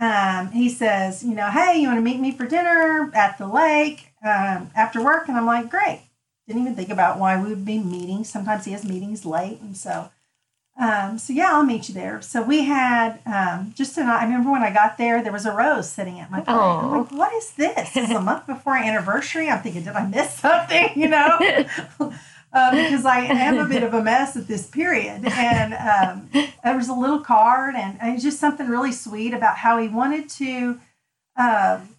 um, he says, you know, hey, you want to meet me for dinner at the lake um, after work? And I'm like, great. Didn't even think about why we would be meeting. Sometimes he has meetings late, and so, um, so yeah, I'll meet you there. So we had um, just an. I remember when I got there, there was a rose sitting at my plate. I'm like, what is this? It's a month before our anniversary. I'm thinking, did I miss something? You know. Uh, because I am a bit of a mess at this period. And um, there was a little card, and, and just something really sweet about how he wanted to. Um,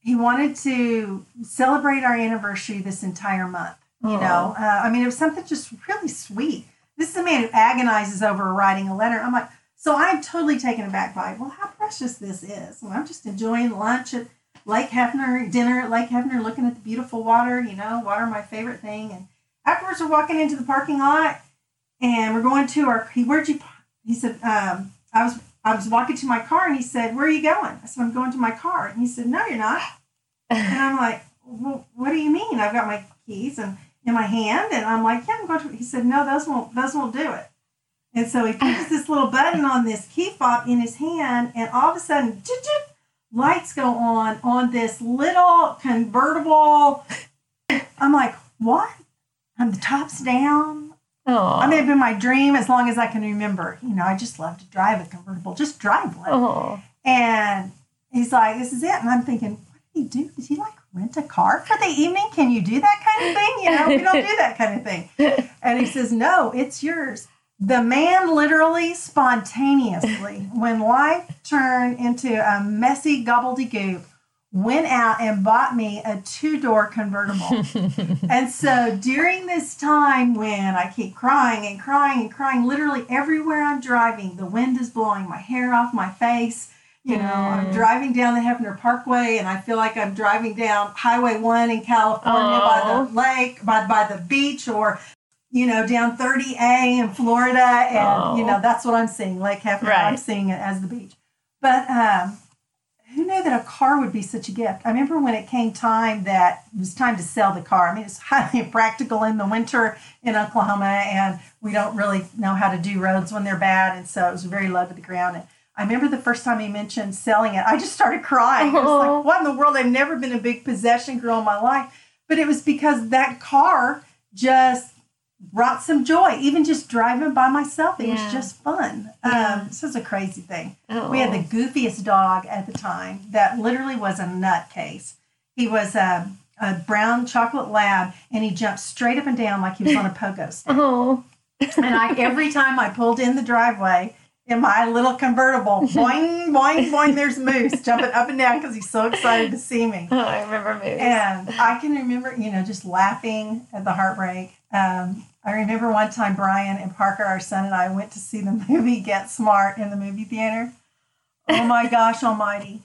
he wanted to celebrate our anniversary this entire month. You know, uh, I mean, it was something just really sweet. This is a man who agonizes over writing a letter. I'm like, so I'm totally taken aback by, well, how precious this is. And I'm just enjoying lunch at Lake Hefner, dinner at Lake Hefner, looking at the beautiful water. You know, water, my favorite thing. And afterwards, we're walking into the parking lot, and we're going to our. He, where'd you? He said, um, I was. I was walking to my car, and he said, "Where are you going?" I said, "I'm going to my car." And he said, "No, you're not." And I'm like, well, "What do you mean? I've got my keys and in my hand." And I'm like, "Yeah, I'm going to." He said, "No, those won't. Those won't do it." And so he pushes this little button on this key fob in his hand, and all of a sudden, lights go on on this little convertible. I'm like, "What?" And the top's down. Oh. I mean, it's been my dream as long as I can remember. You know, I just love to drive a convertible. Just drive one. Oh. And he's like, this is it. And I'm thinking, what did he do? Did he like rent a car for the evening? Can you do that kind of thing? You know, we don't do that kind of thing. And he says, no, it's yours. The man literally spontaneously, when life turned into a messy gobbledygook, went out and bought me a two door convertible. and so during this time when I keep crying and crying and crying, literally everywhere I'm driving, the wind is blowing my hair off my face. You know, I'm driving down the Hefner Parkway and I feel like I'm driving down Highway 1 in California by the lake, by, by the beach, or, you know, down 30A in Florida. And, you know, that's what I'm seeing, Lake Hefner. I'm seeing it as the beach. But um, who knew that a car would be such a gift? I remember when it came time that it was time to sell the car. I mean, it's highly impractical in the winter in Oklahoma, and we don't really know how to do roads when they're bad, and so it was very low to the ground. And I remember the first time he mentioned selling it, I just started crying. It was like, what in the world? I've never been a big possession girl in my life, but it was because that car just brought some joy. Even just driving by myself, it Yeah. was just fun. Yeah. Um, this was a crazy thing. Oh. We had the goofiest dog at the time that literally was a nutcase. He was um, a brown chocolate lab, and he jumped straight up and down like he was on a pogo stick. Oh, and I every time I pulled in the driveway in my little convertible, boing, boing, boing, there's Moose jumping up and down because he's so excited to see me. oh, I remember Moose. And I can remember, you know, just laughing at the heartbreak. Um, I remember one time Brian and Parker, our son, and I went to see the movie Get Smart in the movie theater. Oh my gosh, almighty.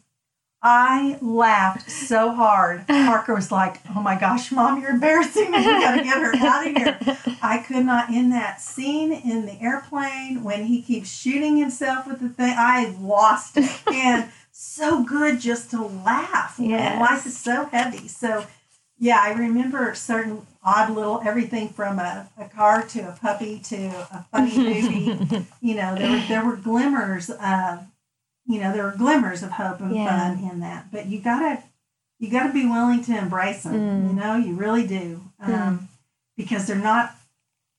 I laughed so hard. Parker was like, Oh my gosh, mom, you're embarrassing me. We got to get her out of here. I could not, in that scene in the airplane when he keeps shooting himself with the thing, I lost it. And so good just to laugh. Yes. Life is so heavy. So, yeah, I remember certain odd little everything from a, a car to a puppy to a funny movie. you know, there were, there were glimmers of, you know, there were glimmers of hope and Yeah. fun in that. But you gotta, you gotta be willing to embrace them. Mm. You know, you really do, um, because they're not,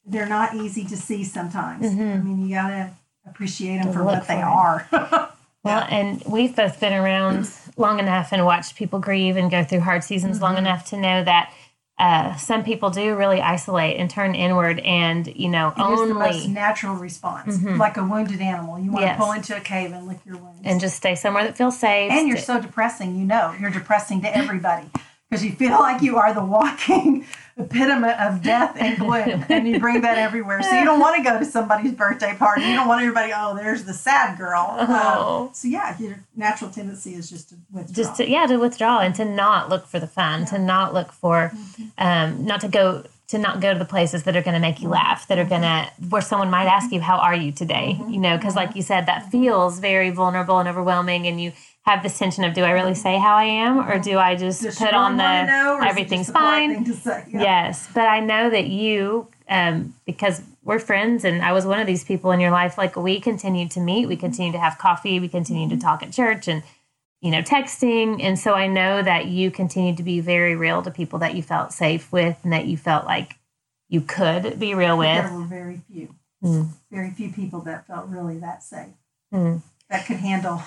they're not easy to see sometimes. I Mhm. mean, you gotta appreciate them To for what they it. are. Well, and we've both been around long enough and watched people grieve and go through hard seasons long Mhm. enough to know that uh, some people do really isolate and turn inward and, you know, It is the most only natural response, Mhm. like a wounded animal. You want Yes. to pull into a cave and lick your wounds. and just stay somewhere that feels safe. and you're so depressing you know you're depressing to everybody because you feel like you are the walking epitome of death and gloom and you bring that everywhere. So you don't want to go to somebody's birthday party. You don't want everybody oh there's the sad girl. Oh. Um, so yeah your natural tendency is just to withdraw. Just to, yeah, to withdraw and to not look for the fun, to not look for, um, not to go to not go to the places that are going to make you laugh, that are going to where someone might ask you, "How are you today?" You know, because like you said, that feels very vulnerable and overwhelming, and you have this tension of, "Do I really say how I am, or do I just Does put on the wanna know, or is it everything's fine?" say? Yeah. Yes, but I know that you, um, because we're friends, and I was one of these people in your life. Like we continued to meet, we continued to have coffee, we continued to talk at church, and you know, texting. And so I know that you continued to be very real to people that you felt safe with, and that you felt like you could be real there with. were very few Mm. very few people that felt really that safe Mm. That could handle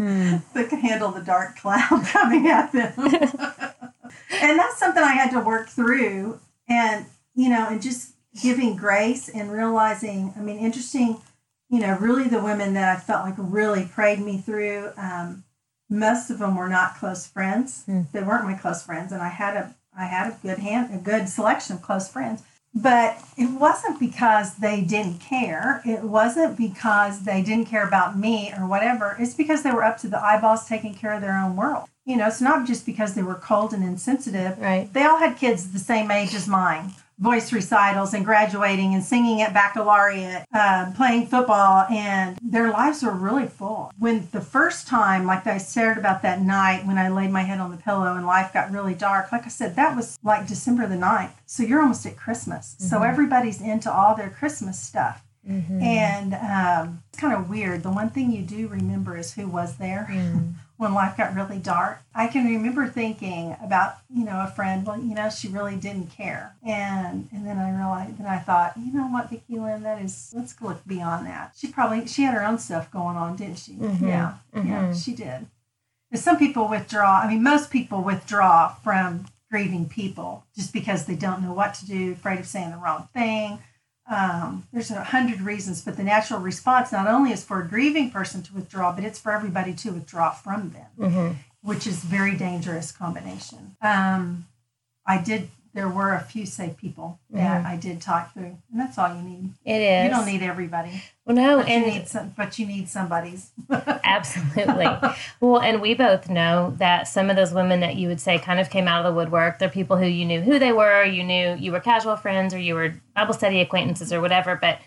Hmm. that could handle the dark cloud coming at them. and that's something I had to work through and you know, and just giving grace and realizing, I mean, interesting, you know, really the women that I felt like really prayed me through, um, most of them were not close friends. Hmm. They weren't my close friends, and I had a I had a good hand a good selection of close friends. But it wasn't because they didn't care. It wasn't because they didn't care about me or whatever. It's because they were up to the eyeballs taking care of their own world. You know, it's not just because they were cold and insensitive. Right. They all had kids the same age as mine, voice recitals and graduating and singing at baccalaureate, uh, playing football, and their lives were really full. When the first time, like I shared about that night when I laid my head on the pillow and life got really dark, like I said, that was like December the 9th. So you're almost at Christmas. So everybody's into all their Christmas stuff. Mhm. And um, it's kind of weird. The one thing you do remember is who was there Mm. when life got really dark. I can remember thinking about, you know, a friend, well, you know, she really didn't care. And and then I realized, then I thought, you know what, Vickey Lynn, that is, let's look beyond that. She probably, she had her own stuff going on, didn't she? Mhm. Yeah, yeah, Mhm. she did. And some people withdraw, I mean, most people withdraw from grieving people just because they don't know what to do, afraid of saying the wrong thing. Um, there's a hundred reasons, but the natural response not only is for a grieving person to withdraw, but it's for everybody to withdraw from them Mhm. which is very dangerous combination. Um, I did. There were a few safe people that mm-hmm. I did talk to, and that's all you need. It is. You don't need everybody, Well, no, but and you need some. But you need somebody's. Absolutely. well, and we both know that some of those women that you would say kind of came out of the woodwork, they're people who you knew who they were, you knew you were casual friends or you were Bible study acquaintances or whatever. But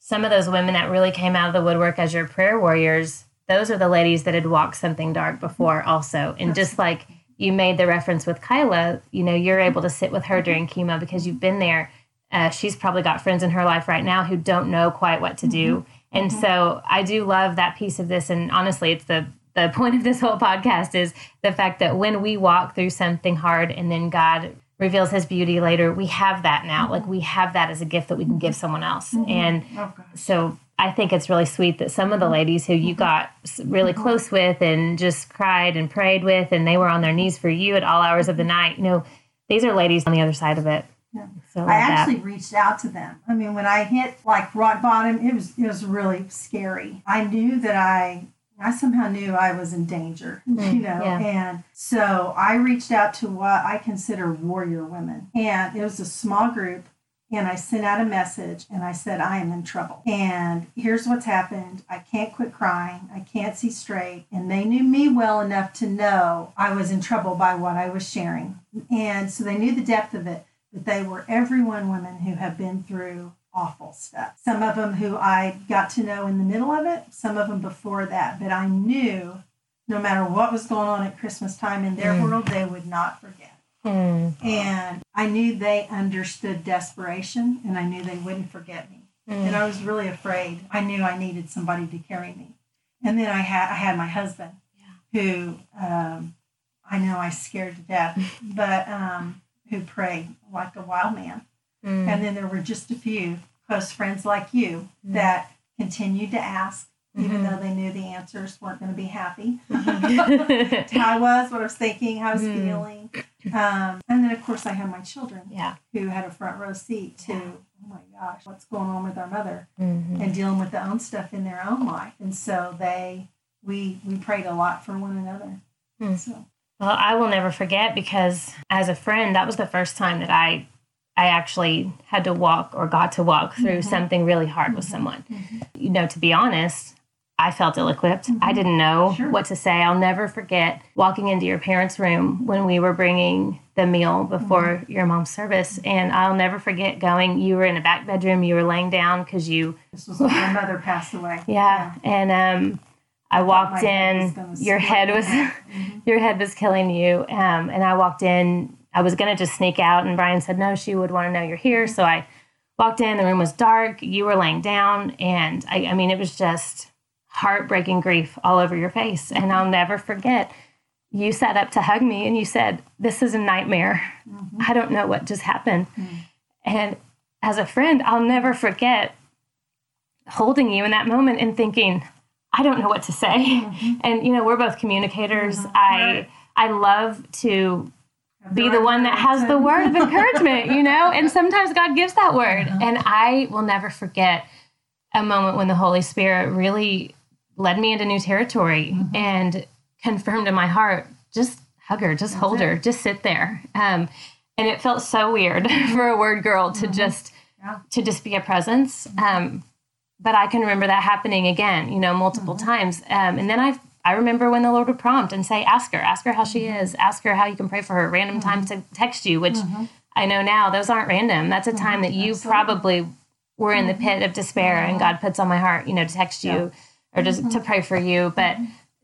some of those women that really came out of the woodwork as your prayer warriors, those are the ladies that had walked something dark before, also. And just like you made the reference with Kyla, you know, you're able to sit with her during chemo because you've been there. Uh, she's probably got friends in her life right now who don't know quite what to do. Mm-hmm. And mm-hmm. so I do love that piece of this. And honestly, it's the the point of this whole podcast is the fact that when we walk through something hard and then God reveals his beauty later, we have that now. Mm-hmm. Like we have that as a gift that we can give someone else. And Oh, so I think it's really sweet that some of the mm-hmm. ladies who you mm-hmm. got really mm-hmm. close with and just cried and prayed with, and they were on their knees for you at all hours of the night. You know, these are ladies on the other side of it. Yeah. So I love that. actually reached out to them. I mean, when I hit like rock bottom, it was it was really scary. I knew that I I somehow knew I was in danger, you know, yeah. and so I reached out to what I consider warrior women, and it was a small group. And I sent out a message and I said, I am in trouble. And here's what's happened. I can't quit crying. I can't see straight. And they knew me well enough to know I was in trouble by what I was sharing. And so they knew the depth of it but they were everyone women who have been through awful stuff. Some of them who I got to know in the middle of it, some of them before that. But I knew no matter what was going on at Christmas time in their mm. world, they would not forget. Mm, And I knew they understood desperation and I knew they wouldn't forget me. And I was really afraid. I knew I needed somebody to carry me. And then I had I had my husband who um, I know I scared to death, but um, who prayed like a wild man. mm, And then there were just a few close friends like you that continued to ask, even though they knew the answers weren't going to be happy. how I was, what I was thinking, how I was Mm. feeling. Um, and then, of course, I had my children yeah. who had a front row seat to, oh my gosh, what's going on with our mother Mhm. and dealing with their own stuff in their own life. And so they, we, we prayed a lot for one another. Hmm. So, Well, I will never forget because as a friend, that was the first time that I I actually had to walk or got to walk through something really hard with someone. You know, to be honest, I felt ill equipped. I didn't know Sure. what to say. I'll never forget walking into your parents' room when we were bringing the meal before your mom's service. And I'll never forget going, you were in a back bedroom, you were laying down because you this was when my mother passed away. yeah, and um, I walked was in. Your head was half. your head was killing you. Um, and I walked in. I was gonna just sneak out, and Brian said no. She would want to know you're here, so I walked in. The room was dark. You were laying down, and I, I mean, it was just heartbreaking grief all over your face. And I'll never forget. You sat up to hug me, and you said, "This is a nightmare. I don't know what just happened." And as a friend, I'll never forget holding you in that moment and thinking, I don't know what to say. And you know, we're both communicators. I Right. I love to be the one that has the word of encouragement, you know? And sometimes God gives that word. And I will never forget a moment when the Holy Spirit really led me into new territory and confirmed in my heart, just hug her, just hold her, just sit there. Um, and it felt so weird for a word girl to just Yeah. to just be a presence. Um, but I can remember that happening again, you know, multiple times. Um, and then I I remember when the Lord would prompt and say, "Ask her, ask her how she is, ask her how you can pray for her." Random times to text you, which I know now those aren't random. That's a time that you probably were in the pit of despair, and God puts on my heart, you know, to text you or just to pray for you. But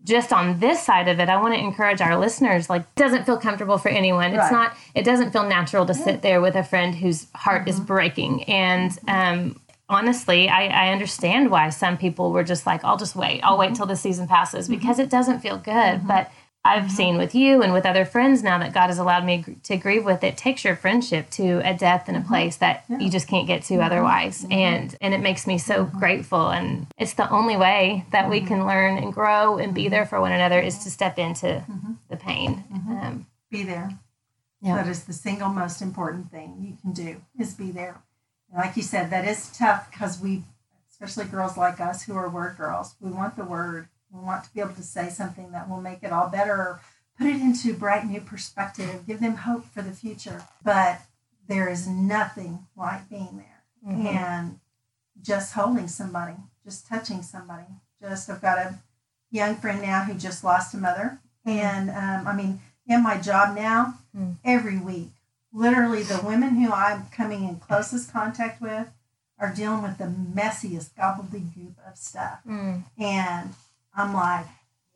just on this side of it, I want to encourage our listeners. Like, it doesn't feel comfortable for anyone. It's not. It doesn't feel natural to sit there with a friend whose heart is mm-hmm. breaking. And um, honestly, I, I understand why some people were just like, "I'll just wait. I'll wait mm-hmm. till the season passes," mm-hmm. because it doesn't feel good. But I've mm-hmm. seen with you and with other friends now that God has allowed me to grieve with. It takes your friendship to a depth and a mm-hmm. place that you just can't get to mm-hmm. otherwise, and and it makes me so grateful. And it's the only way that we can learn and grow and be there for one another is to step into the pain. Um, be there. Yeah. That is the single most important thing you can do is be there. And like you said, that is tough because we, especially girls like us who are word girls, we want the word. We want to be able to say something that will make it all better, or put it into bright new perspective, give them hope for the future. But there is nothing like being there and just holding somebody, just touching somebody. Just I've got a young friend now who just lost a mother, and um, I mean, in my job now, Mm. every week, literally the women who I'm coming in closest contact with are dealing with the messiest gobbledygook of stuff, mm, and I'm like,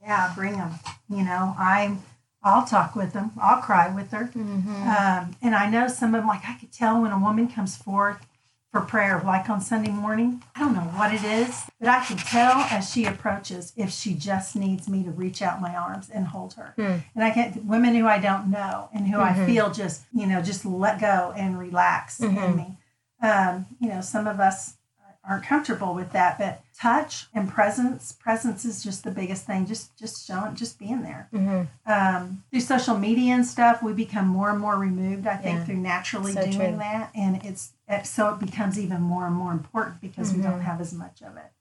yeah, bring them. You know, I'm. I'll talk with them. I'll cry with her. Um, and I know some of them, like I could tell when a woman comes forth for prayer, like on Sunday morning. I don't know what it is, but I can tell as she approaches if she just needs me to reach out my arms and hold her. Hmm. And I get women who I don't know and who I feel just, you know, just let go and relax in me. Um, you know, some of us aren't comfortable with that. But touch and presence, presence is just the biggest thing. Just just showing, just being there. Mm-hmm. Um, through social media and stuff, we become more and more removed. I think Yeah. through naturally So doing true. that, and it's it, so it becomes even more and more important because we Mm-hmm. don't have as much of it.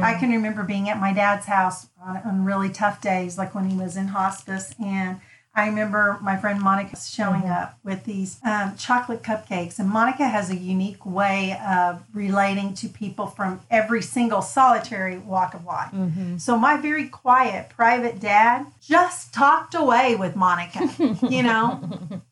I can remember being at my dad's house on, on really tough days, like when he was in hospice. And I remember my friend Monica showing up with these um, chocolate cupcakes. And Monica has a unique way of relating to people from every single solitary walk of life. Mm-hmm. So my very quiet, private dad just talked away with Monica, you know?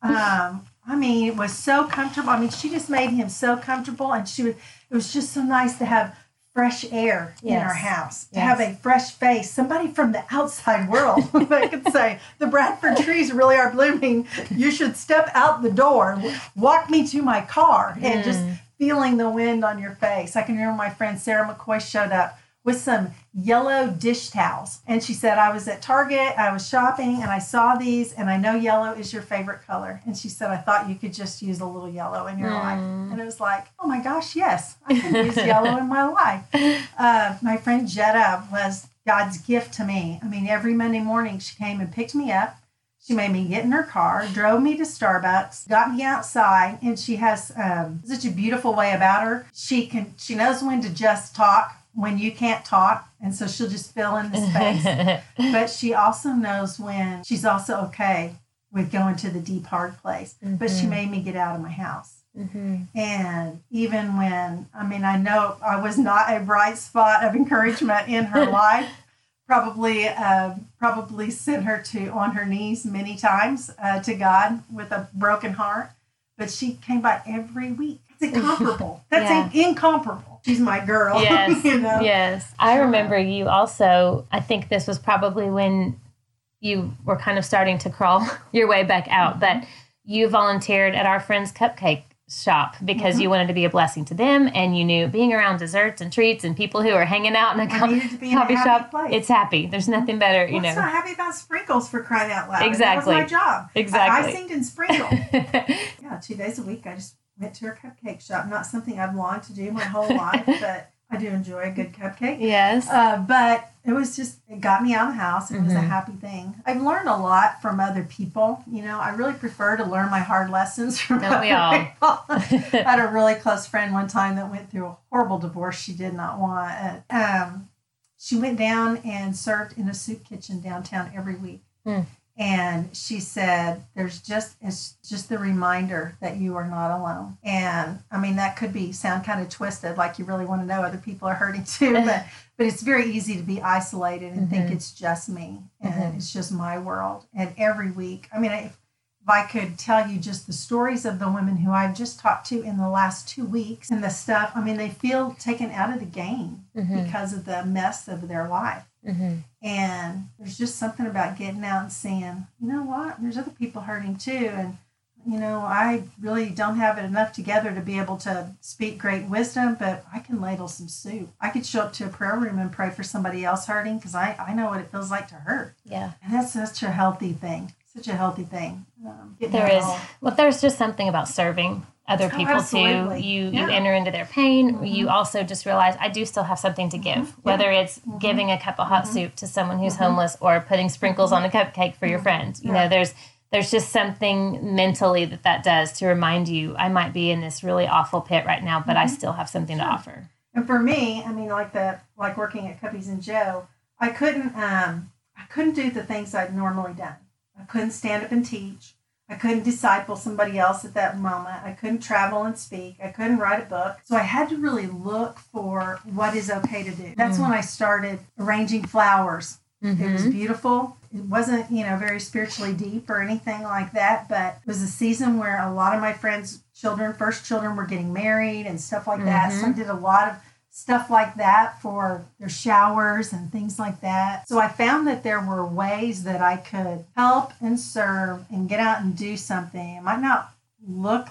Um, I mean, it was so comfortable. I mean, she just made him so comfortable, and she was. It was just so nice to have fresh air in our house, to Yes. have a fresh face, somebody from the outside world that could say, "The Bradford trees really are blooming. You should step out the door, walk me to my car, and just mm. feeling the wind on your face." I can remember my friend Sarah McCoy showed up with some yellow dish towels. And she said, I was at Target, I was shopping, and I saw these, and I know yellow is your favorite color. And she said, I thought you could just use a little yellow in your life. And it was like, oh my gosh, yes, I can use yellow in my life. Uh, my friend Jetta was God's gift to me. I mean, every Monday morning she came and picked me up. She made me get in her car, drove me to Starbucks, got me outside, and she has um, such a beautiful way about her. She can, she knows when to just talk when you can't talk, and so she'll just fill in the space. but she also knows when she's also okay with going to the deep hard place. But she made me get out of my house. And even when, I mean, I know I was not a bright spot of encouragement in her life. Probably, uh, probably sent her to on her knees many times uh, to God with a broken heart. But she came by every week. It's incomparable. That's Yeah. incomparable. She's my girl. Yes. you know. Yes. I remember you also, I think this was probably when you were kind of starting to crawl your way back out, mm-hmm. but you volunteered at our friend's cupcake shop because you mm-hmm. wanted to be a blessing to them and you knew being around desserts and treats and people who are hanging out in a co- in coffee happy shop place. it's happy there's mm-hmm. nothing better you What's know not happy about sprinkles for crying out loud? Exactly. That was my job. Exactly. I, I singed and sprinkled. yeah, two days a week. I just went to her cupcake shop. Not something I've longed to do my whole life, but I do enjoy a good cupcake. yes Uh, but it was just, it got me out of the house. It was a Mhm. happy thing. I've learned a lot from other people. You know, I really prefer to learn my hard lessons from Don't we other all? people. I had a really close friend one time that went through a horrible divorce she did not want. And, um, she went down and served in a soup kitchen downtown every week. Hmm. And she said, "There's just it's just the reminder that you are not alone." And I mean, that could be sound kind of twisted, like you really want to know other people are hurting too. But but it's very easy to be isolated and think Mhm. it's just me and Mhm. it's just my world. And every week, I mean, if, if I could tell you just the stories of the women who I've just talked to in the last two weeks and the stuff, I mean, they feel taken out of the game Mhm. because of the mess of their life. And there's just something about getting out and seeing, you know what, there's other people hurting too. And, you know, I really don't have it enough together to be able to speak great wisdom, but I can ladle some soup. I could show up to a prayer room and pray for somebody else hurting because I, I know what it feels like to hurt. yeah And that's such a healthy thing. Such a healthy thing. Um, There is. Well, there's just something about serving other Oh, people too. You you Yeah. Mm-hmm. enter into their pain. You also just realize I do still have something to give. Whether it's Mm-hmm. giving a cup of hot soup to someone who's homeless or putting sprinkles on a cupcake for your friend. You Mm-hmm. Yeah. know, there's there's just something mentally that that does to remind you I might be in this really awful pit right now, but I Mm-hmm. still have something to offer. And for me, I mean, like the like working at Cuppies and Joe, I couldn't um I couldn't do the things I'd normally done. I couldn't stand up and teach. I couldn't disciple somebody else at that moment. I couldn't travel and speak. I couldn't write a book. So I had to really look for what is okay to do. That's mm. when I started arranging flowers. It was mm-hmm. beautiful. It wasn't, you know, very spiritually deep or anything like that, but it was a season where a lot of my friends' children, first children, were getting married and stuff like that. So I mm-hmm. did a lot of stuff like that for their showers and things like that. So I found that there were ways that I could help and serve and get out and do something. It might not look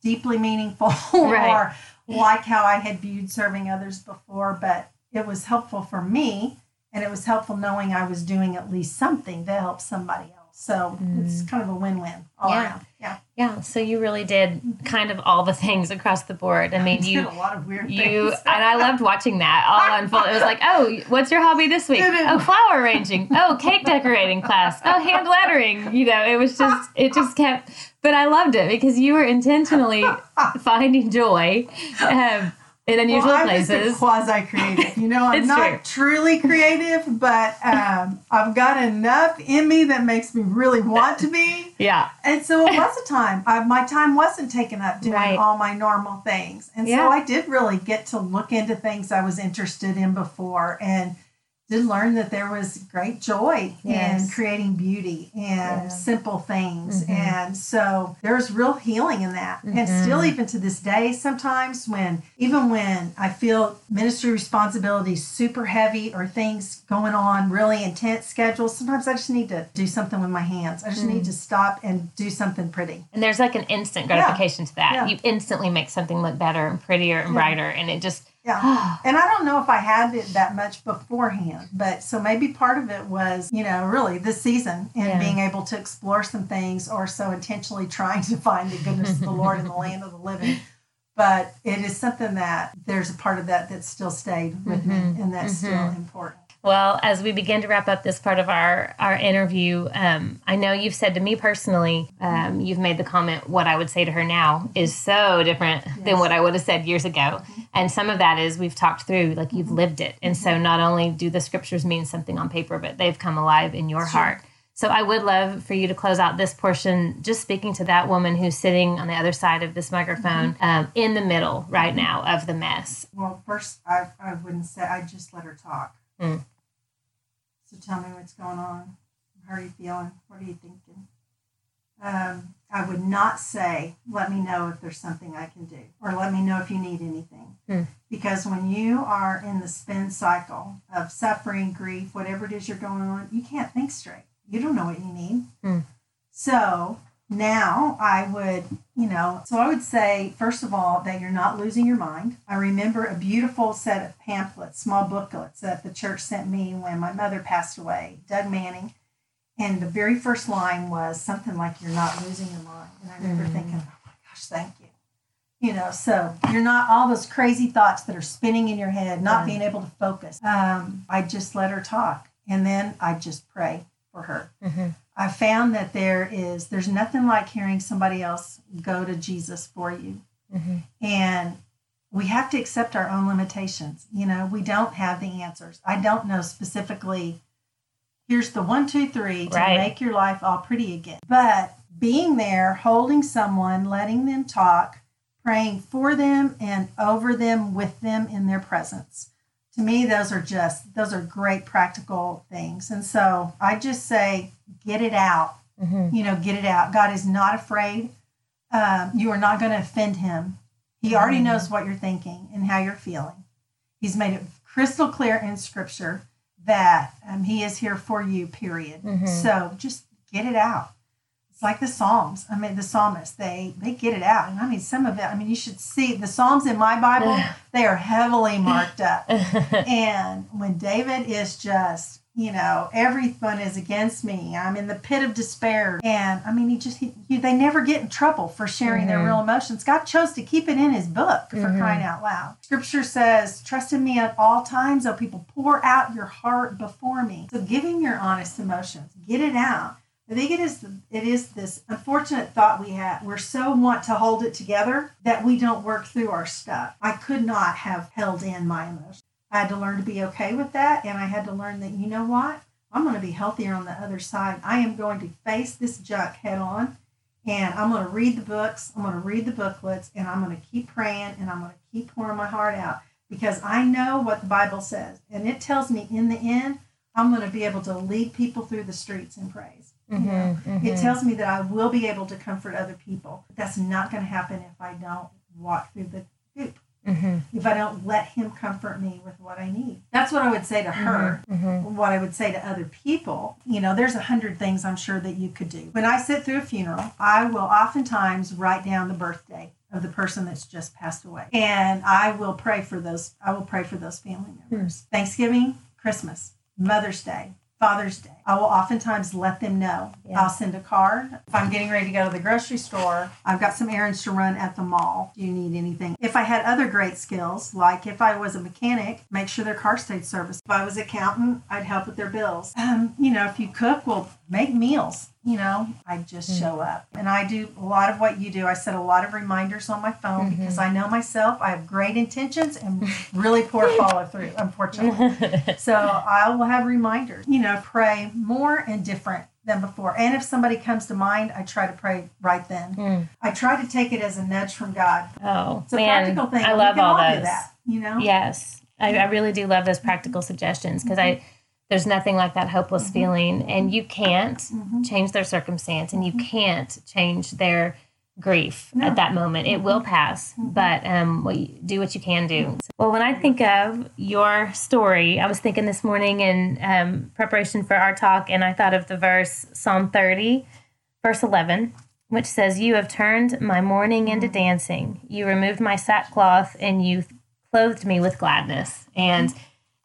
deeply meaningful Right. or like how I had viewed serving others before, but it was helpful for me and it was helpful knowing I was doing at least something to help somebody else. So it's mm. kind of a win-win all Yeah. around. Yeah. Yeah, so you really did kind of all the things across the board. I mean, I you a lot of weird you things. and I loved watching that all unfold. It was like, oh, what's your hobby this week? Oh, flower arranging. Oh, cake decorating class. Oh, hand lettering. You know, it was just it just kept. But I loved it because you were intentionally finding joy um, in unusual well, I'm places. quasi creative. You know, I'm not truly creative, but um, I've got enough in me that makes me really want to be. yeah, And so it was a time. I, my time wasn't taken up doing Right. all my normal things. And Yeah. so I did really get to look into things I was interested in before and did learn that there was great joy in creating beauty and Yeah. Mm-hmm. simple things. And so there's real healing in that. And still, even to this day, sometimes when, even when I feel ministry responsibilities super heavy or things going on, really intense schedules, sometimes I just need to do something with my hands. I just Mm. need to stop and do something pretty. and there's like an instant gratification to that. Yeah. You instantly make something look better and prettier and brighter, and it just Yeah. and I don't know if I had it that much beforehand, but so maybe part of it was, you know, really this season and Yeah. being able to explore some things or so intentionally trying to find the goodness of the Lord in the land of the living. But it is something that there's a part of that that still stayed with me mm-hmm. and that's mm-hmm. still important. Well, as we begin to wrap up this part of our our interview, um, I know you've said to me personally, um, you've made the comment, "What I would say to her now is so different than what I would have said years ago." And some of that is we've talked through, like you've lived it, and so not only do the scriptures mean something on paper, but they've come alive in your heart. So I would love for you to close out this portion, just speaking to that woman who's sitting on the other side of this microphone, um, in the middle right now of the mess. Well, first, I, I wouldn't say, I just let her talk. Mm. So tell me what's going on. How are you feeling? What are you thinking? Um, I would not say, let me know if there's something I can do, or let me know if you need anything. Mm. Because when you are in the spin cycle of suffering, grief, whatever it is you're going on, you can't think straight. You don't know what you need. Mm. So now I would, you know, so I would say, first of all, that you're not losing your mind. I remember a beautiful set of pamphlets, small booklets that the church sent me when my mother passed away, Doug Manning. And the very first line was something like, You're not losing your mind. And I remember thinking, Oh my gosh, thank you. You know, so you're not all those crazy thoughts that are spinning in your head, not being able to focus. Um, I just let her talk. And then I just pray for her. Mhm. I found that there is there's nothing like hearing somebody else go to Jesus for you. Mhm. And we have to accept our own limitations. You know, we don't have the answers. I don't know specifically here's the one, two, three to Right. make your life all pretty again. But being there, holding someone, letting them talk, praying for them and over them with them in their presence. To me, those are just those are great practical things. And so I just say, get it out. Mhm. You know, get it out. God is not afraid. Um, you are not going to offend him. He already knows what you're thinking and how you're feeling. He's made it crystal clear in Scripture that um, He is here for you. Period. Mhm. So just get it out. It's like the Psalms. I mean, the psalmists they they get it out, and I mean some of it. I mean, you should see the Psalms in my Bible. They are heavily marked up. And when David is just, you know, everyone is against me. I'm in the pit of despair. And I mean, he just, he, you, they never get in trouble for sharing their Mhm. real emotions. God chose to keep it in his book for Mhm. crying out loud. Scripture says, trust in me at all times, oh people, pour out your heart before me. So give him your honest emotions, get it out. I think it is it is this unfortunate thought we have. We're so want to hold it together that we don't work through our stuff. I could not have held in my emotions. I had to learn to be okay with that, and I had to learn that you know what, I'm going to be healthier on the other side. I am going to face this junk head on, and I'm going to read the books. I'm going to read the booklets, and I'm going to keep praying, and I'm going to keep pouring my heart out because I know what the Bible says, and it tells me in the end I'm going to be able to lead people through the streets in praise. You know, Mhm, It mhm. tells me that I will be able to comfort other people. That's not going to happen if I don't walk through the goop. Mhm, If I don't let him comfort me with what I need. That's what I would say to her. mhm. What I would say to other people. You know, there's a hundred things I'm sure that you could do. When I sit through a funeral, I will oftentimes write down the birthday of the person that's just passed away. And I will pray for those I will pray for those family members. Thanksgiving, Christmas, Mother's Day, Father's Day, I will oftentimes let them know. Yeah. I'll send a card. If I'm getting ready to go to the grocery store, I've got some errands to run at the mall. Do you need anything? If I had other great skills, like if I was a mechanic, make sure their car stayed serviced. If I was an accountant, I'd help with their bills. Um, you know, if you cook, well, make meals. You know, I just show up. And I do a lot of what you do. I set a lot of reminders on my phone because I know myself. I have great intentions and really poor follow through, unfortunately. so I will have reminders. You know, pray more and different than before. And if somebody comes to mind, I try to pray right then. Hmm. I try to take it as a nudge from God. Oh, It's a man. practical thing. I love all those. that. You know. Yes, I, I really do love those practical suggestions because I mm-hmm. there's nothing like that hopeless Mm-hmm. feeling, and you can't mm-hmm. change their circumstance, and you mm-hmm. can't change their grief Mm-hmm. No. Mm-hmm. at that moment. It will pass, but um, do what you can do. Well, when I think of your story, I was thinking this morning in um, preparation for our talk, and I thought of the verse Psalm 30, verse 11. Which says, You have turned my mourning into dancing. You removed my sackcloth and you clothed me with gladness. And,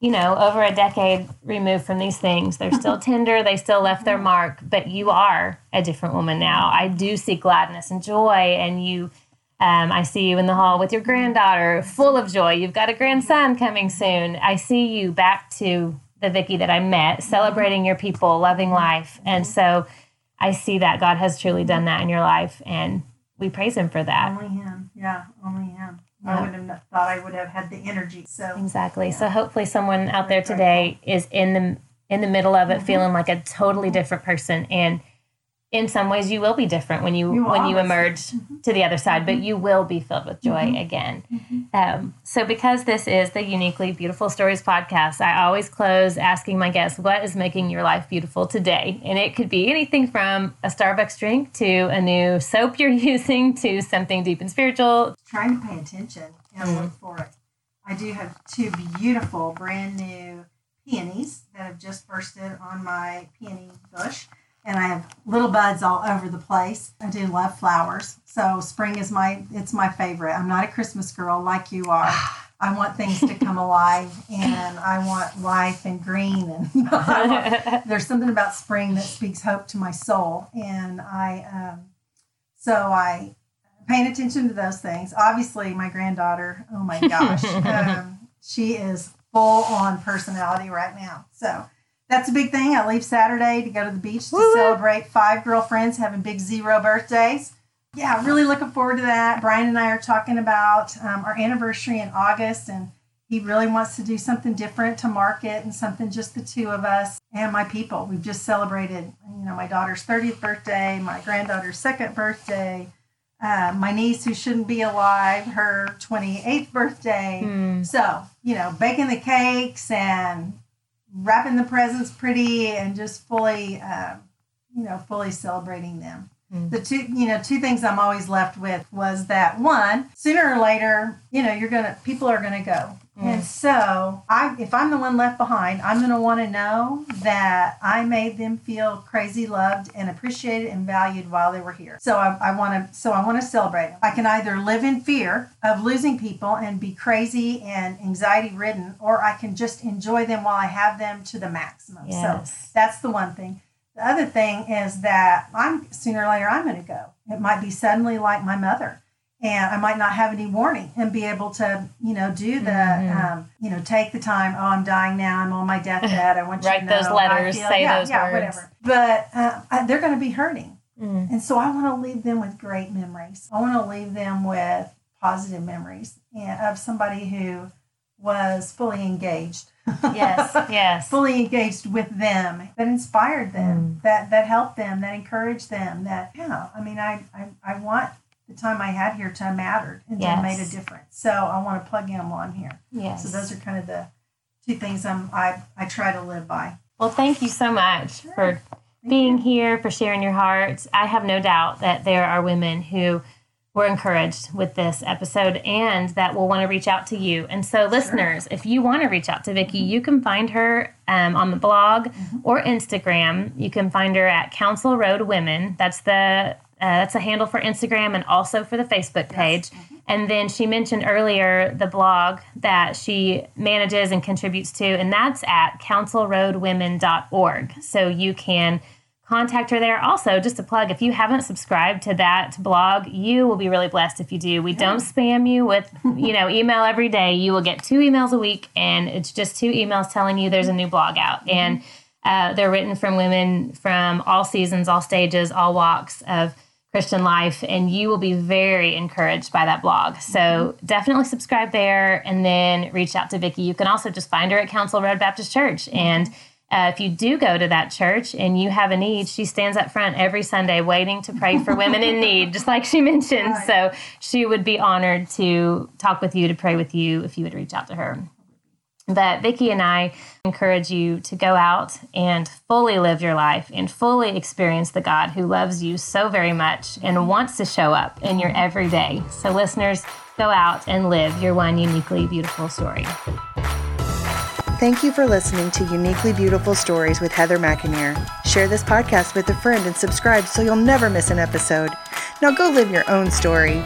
you know, over a decade removed from these things, they're still tender, they still left their mark, but you are a different woman now. I do see gladness and joy, and you. Um, I see you in the hall with your granddaughter, full of joy. You've got a grandson coming soon. I see you back to the Vickey that I met, celebrating your people, loving life. And so I see that God has truly done that in your life, and we praise Him for that. Only Him. Yeah, only Him. Yeah. I wouldn't have thought I would have had the energy. So Exactly. So hopefully someone out there today is in the in the middle of it Mm-hmm. feeling like a totally different person and in some ways you will be different when you, You when you emerge to the other side but you will be filled with joy again. Um, so because this is the uniquely beautiful stories podcast i always close asking my guests what is making your life beautiful today? And it could be anything from a starbucks drink to a new soap you're using to something deep and spiritual. Trying to pay attention. And Mm-hmm. look for it. I do have two beautiful brand new peonies that have just bursted on my peony bush. And I have little buds all over the place. I do love flowers. So spring is my it's my favorite. I'm not a Christmas girl like you are. I want things to come alive and I want life and green and want- there's something about spring that speaks hope to my soul and I um, so I paying attention to those things. Obviously, my granddaughter, oh my gosh, um, she is full on personality right now. So that's a big thing. I leave Saturday to go to the beach to Woo! celebrate five girlfriends having big zero birthdays. Yeah, really looking forward to that. Brian and I are talking about um, our anniversary in August, and he really wants to do something different to mark it and something just the two of us and my people. We've just celebrated, you know, my daughter's 30th birthday, my granddaughter's second birthday, uh, my niece who shouldn't be alive, her 28th birthday. Hmm. So, you know, baking the cakes and wrapping the presents pretty and just fully, uh, you know, fully celebrating them. The two, you know, two things I'm always left with was that one, sooner or later, you know, you're gonna, people are gonna go, and so I, if I'm the one left behind, I'm gonna want to know that I made them feel crazy loved and appreciated and valued while they were here. So I, I want to, so I want to celebrate them. I can either live in fear of losing people and be crazy and anxiety ridden, or I can just enjoy them while I have them to the maximum. Yes. So that's the one thing. The other thing is that I'm sooner or later I'm going to go. It might be suddenly like my mother, and I might not have any warning and be able to, you know, do the, Mm-hmm. um, you know, take the time. Oh, I'm dying now. I'm on my deathbed. I want you Write to know those letters, feel. say yeah, those yeah, words. whatever. But uh, I- they're going to be hurting, Mm. and so I want to leave them with great memories. I want to leave them with positive memories and of somebody who was fully engaged. yes yes fully engaged with them that inspired them that that helped them that encouraged them that yeah i mean i i, I want the time i had here time mattered and Yes. made a difference so i want to plug in while i'm here yes so those are kind of the two things i'm i i try to live by Well, thank you so much for being here, for sharing your heart. I have no doubt that there are women who were encouraged with this episode and that will want to reach out to you. And so, listeners, if you want to reach out to Vickey, you can find her um, on the blog or Instagram. You can find her at Council Road Women. That's the Uh, that's a handle for Instagram and also for the Facebook page. Mm-hmm. And then she mentioned earlier the blog that she manages and contributes to, and that's at councilroadwomen.org. So you can contact her there. Also, just a plug if you haven't subscribed to that blog, you will be really blessed if you do. We yeah. don't spam you with, you know, email every day. You will get two emails a week, and it's just two emails telling you there's a new blog out. Mm-hmm. And uh, they're written from women from all seasons, all stages, all walks of Christian life, and you will be very encouraged by that blog. So mm-hmm. definitely subscribe there and then reach out to Vickey. You can also just find her at Council Road Baptist Church. Mm-hmm. And uh, if you do go to that church and you have a need, she stands up front every Sunday waiting to pray for women in need, just like she mentioned. So she would be honored to talk with you, to pray with you if you would reach out to her. But Vickey and I encourage you to go out and fully live your life and fully experience the God who loves you so very much and wants to show up in your everyday. So, listeners, go out and live your one uniquely beautiful story. Thank you for listening to Uniquely Beautiful Stories with Heather McInerney. Share this podcast with a friend and subscribe so you'll never miss an episode. Now go live your own story.